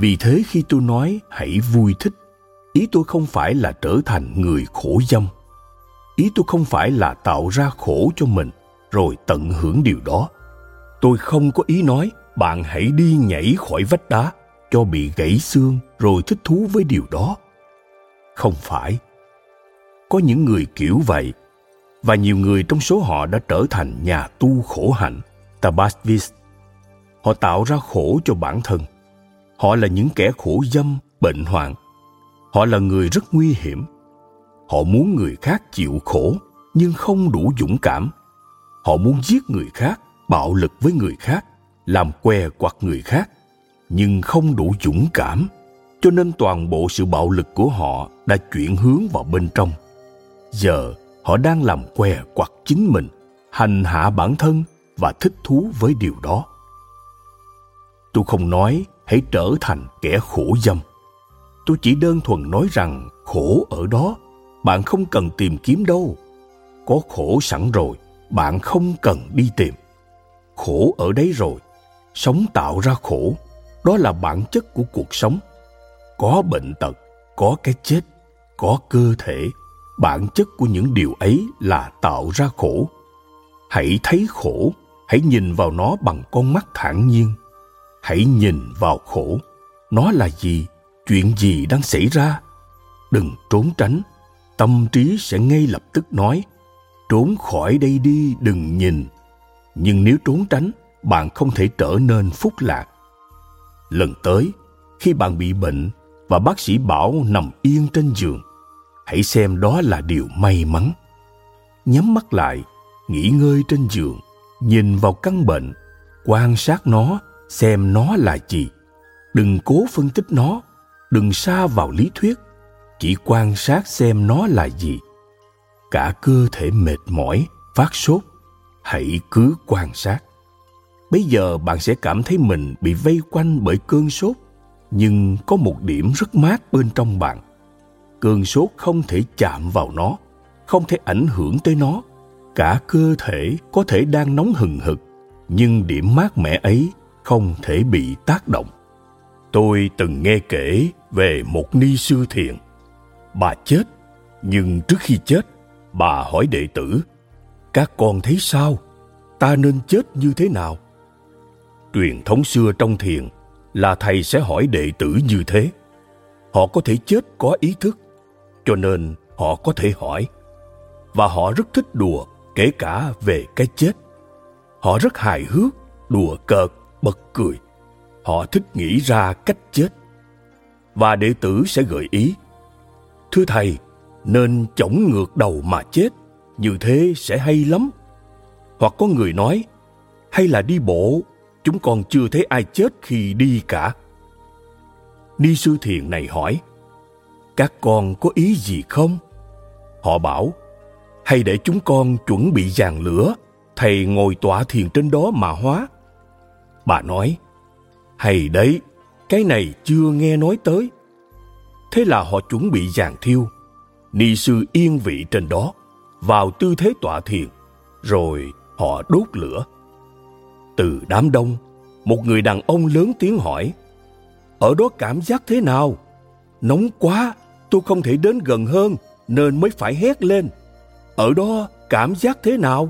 vì thế khi tôi nói, hãy vui thích, ý tôi không phải là trở thành người khổ dâm. Ý tôi không phải là tạo ra khổ cho mình, rồi tận hưởng điều đó. Tôi không có ý nói, bạn hãy đi nhảy khỏi vách đá cho bị gãy xương rồi thích thú với điều đó. Không phải. Có những người kiểu vậy, và nhiều người trong số họ đã trở thành nhà tu khổ hạnh tabasvis họ tạo ra khổ cho bản thân họ là những kẻ khổ dâm, bệnh hoạn. Họ là người rất nguy hiểm. Họ muốn người khác chịu khổ, nhưng không đủ dũng cảm. Họ muốn giết người khác, bạo lực với người khác, làm que quặt người khác, nhưng không đủ dũng cảm. Cho nên toàn bộ sự bạo lực của họ đã chuyển hướng vào bên trong. Giờ, họ đang làm que quặt chính mình, hành hạ bản thân và thích thú với điều đó. Tôi không nói hãy trở thành kẻ khổ dâm. Tôi chỉ đơn thuần nói rằng khổ ở đó, bạn không cần tìm kiếm đâu. Có khổ sẵn rồi, bạn không cần đi tìm. Khổ ở đấy rồi, sống tạo ra khổ. Đó là bản chất của cuộc sống. Có bệnh tật, có cái chết, có cơ thể, bản chất của những điều ấy là tạo ra khổ. Hãy thấy khổ, hãy nhìn vào nó bằng con mắt thản nhiên hãy nhìn vào khổ. Nó là gì? Chuyện gì đang xảy ra? Đừng trốn tránh. Tâm trí sẽ ngay lập tức nói, trốn khỏi đây đi, đừng nhìn. Nhưng nếu trốn tránh, bạn không thể trở nên phúc lạc. Lần tới, khi bạn bị bệnh và bác sĩ bảo nằm yên trên giường, hãy xem đó là điều may mắn. Nhắm mắt lại, nghỉ ngơi trên giường, nhìn vào căn bệnh, quan sát nó xem nó là gì. Đừng cố phân tích nó. Đừng xa vào lý thuyết. Chỉ quan sát xem nó là gì. Cả cơ thể mệt mỏi, phát sốt. Hãy cứ quan sát. Bây giờ bạn sẽ cảm thấy mình bị vây quanh bởi cơn sốt, nhưng có một điểm rất mát bên trong bạn. Cơn sốt không thể chạm vào nó, không thể ảnh hưởng tới nó. Cả cơ thể có thể đang nóng hừng hực, nhưng điểm mát mẻ ấy không thể bị tác động. Tôi từng nghe kể về một ni sư thiền. bà chết, nhưng trước khi chết, bà hỏi đệ tử, các con thấy sao? Ta nên chết như thế nào? Truyền thống xưa trong thiền là thầy sẽ hỏi đệ tử như thế. Họ có thể chết có ý thức, cho nên họ có thể hỏi. Và họ rất thích đùa, kể cả về cái chết. Họ rất hài hước, đùa cợt bật cười. Họ thích nghĩ ra cách chết. Và đệ tử sẽ gợi ý, thưa thầy, nên chổng ngược đầu mà chết, như thế sẽ hay lắm. Hoặc có người nói, hay là đi bộ, chúng con chưa thấy ai chết khi đi cả. Ni sư thiền này hỏi, các con có ý gì không? Họ bảo, hay để chúng con chuẩn bị giàn lửa, thầy ngồi tọa thiền trên đó mà hóa bà nói, hay đấy, cái này chưa nghe nói tới. Thế là họ chuẩn bị giàn thiêu, ni sư yên vị trên đó, vào tư thế tọa thiền, rồi họ đốt lửa. Từ đám đông, một người đàn ông lớn tiếng hỏi, ở đó cảm giác thế nào? Nóng quá, tôi không thể đến gần hơn nên mới phải hét lên. Ở đó cảm giác thế nào?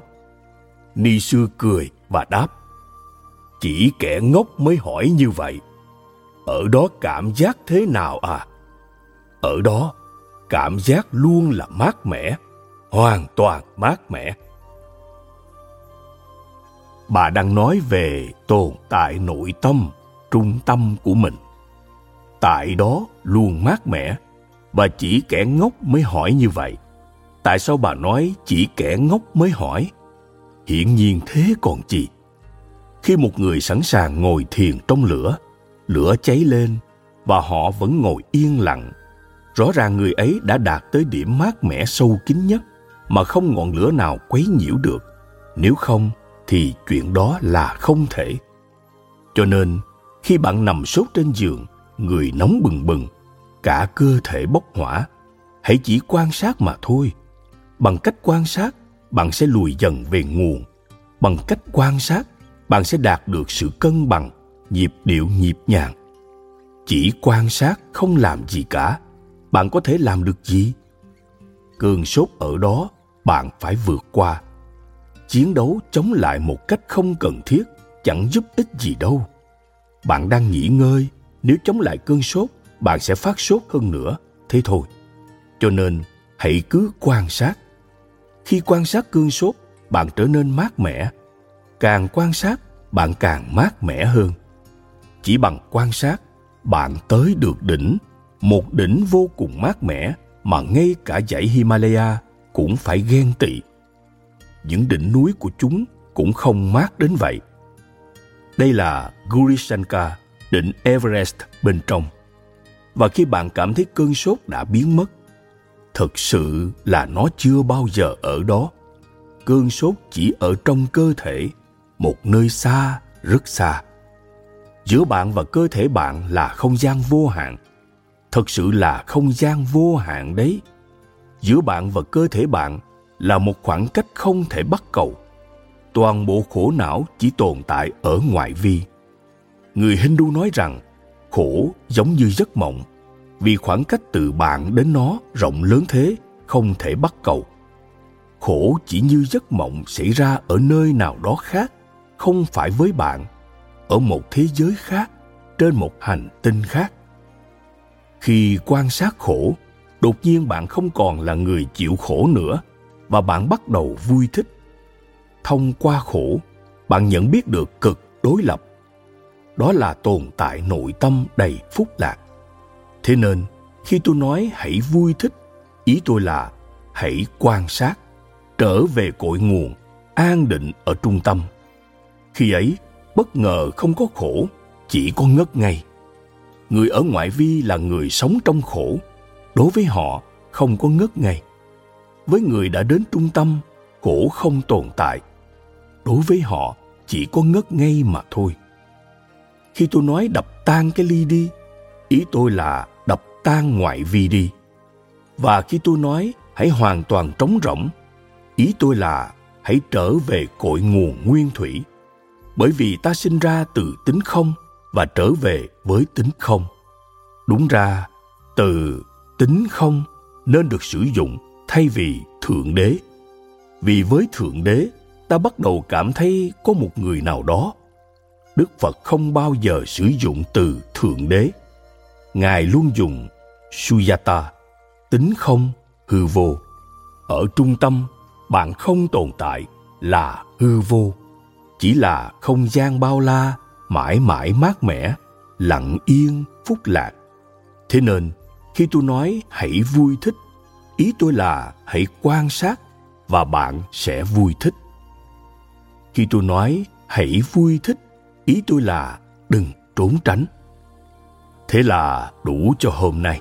Ni sư cười và đáp chỉ kẻ ngốc mới hỏi như vậy. Ở đó cảm giác thế nào à? Ở đó, cảm giác luôn là mát mẻ, hoàn toàn mát mẻ. Bà đang nói về tồn tại nội tâm, trung tâm của mình. Tại đó luôn mát mẻ và chỉ kẻ ngốc mới hỏi như vậy. Tại sao bà nói chỉ kẻ ngốc mới hỏi? Hiển nhiên thế còn gì khi một người sẵn sàng ngồi thiền trong lửa lửa cháy lên và họ vẫn ngồi yên lặng. Rõ ràng người ấy đã đạt tới điểm mát mẻ sâu kín nhất mà không ngọn lửa nào quấy nhiễu được. Nếu không, thì chuyện đó là không thể. Cho nên, khi bạn nằm sốt trên giường, người nóng bừng bừng, cả cơ thể bốc hỏa. Hãy chỉ quan sát mà thôi. Bằng cách quan sát, bạn sẽ lùi dần về nguồn. Bằng cách quan sát bạn sẽ đạt được sự cân bằng, nhịp điệu nhịp nhàng. Chỉ quan sát, không làm gì cả, bạn có thể làm được gì? Cơn sốt ở đó, bạn phải vượt qua. Chiến đấu chống lại một cách không cần thiết, chẳng giúp ích gì đâu. Bạn đang nghỉ ngơi, nếu chống lại cơn sốt, bạn sẽ phát sốt hơn nữa, thế thôi. Cho nên, hãy cứ quan sát. Khi quan sát cơn sốt, bạn trở nên mát mẻ càng quan sát bạn càng mát mẻ hơn chỉ bằng quan sát bạn tới được đỉnh một đỉnh vô cùng mát mẻ mà ngay cả dãy himalaya cũng phải ghen tị những đỉnh núi của chúng cũng không mát đến vậy đây là Gurishankar, đỉnh Everest bên trong. Và khi bạn cảm thấy cơn sốt đã biến mất, thực sự là nó chưa bao giờ ở đó. Cơn sốt chỉ ở trong cơ thể, một nơi xa, rất xa. Giữa bạn và cơ thể bạn là không gian vô hạn. Thật sự là không gian vô hạn đấy. Giữa bạn và cơ thể bạn là một khoảng cách không thể bắt cầu toàn bộ khổ não chỉ tồn tại ở ngoại vi người hindu nói rằng khổ giống như giấc mộng vì khoảng cách từ bạn đến nó rộng lớn thế không thể bắt cầu khổ chỉ như giấc mộng xảy ra ở nơi nào đó khác không phải với bạn, ở một thế giới khác, trên một hành tinh khác. Khi quan sát khổ, đột nhiên bạn không còn là người chịu khổ nữa và bạn bắt đầu vui thích. Thông qua khổ, bạn nhận biết được cực đối lập. Đó là tồn tại nội tâm đầy phúc lạc. Thế nên, khi tôi nói hãy vui thích, ý tôi là hãy quan sát, trở về cội nguồn, an định ở trung tâm khi ấy, bất ngờ không có khổ, chỉ có ngất ngây người ở ngoại vi là người sống trong khổ, đối với họ không có ngất ngây với người đã đến trung tâm, khổ không tồn tại. Đối với họ, chỉ có ngất ngây mà thôi. Khi tôi nói đập tan cái ly đi, ý tôi là đập tan ngoại vi đi. Và khi tôi nói hãy hoàn toàn trống rỗng, ý tôi là hãy trở về cội nguồn nguyên thủy bởi vì ta sinh ra từ tính không và trở về với tính không. Đúng ra, từ tính không nên được sử dụng thay vì thượng đế. Vì với thượng đế, ta bắt đầu cảm thấy có một người nào đó. Đức phật không bao giờ sử dụng từ thượng đế. Ngài luôn dùng suyata, tính không, hư vô. Ở trung tâm, bạn không tồn tại là hư vô chỉ là không gian bao la, mãi mãi mát mẻ, lặng yên, phúc lạc. Thế nên, khi tôi nói hãy vui thích, ý tôi là hãy quan sát và bạn sẽ vui thích. Khi tôi nói hãy vui thích, ý tôi là đừng trốn tránh. Thế là đủ cho hôm nay.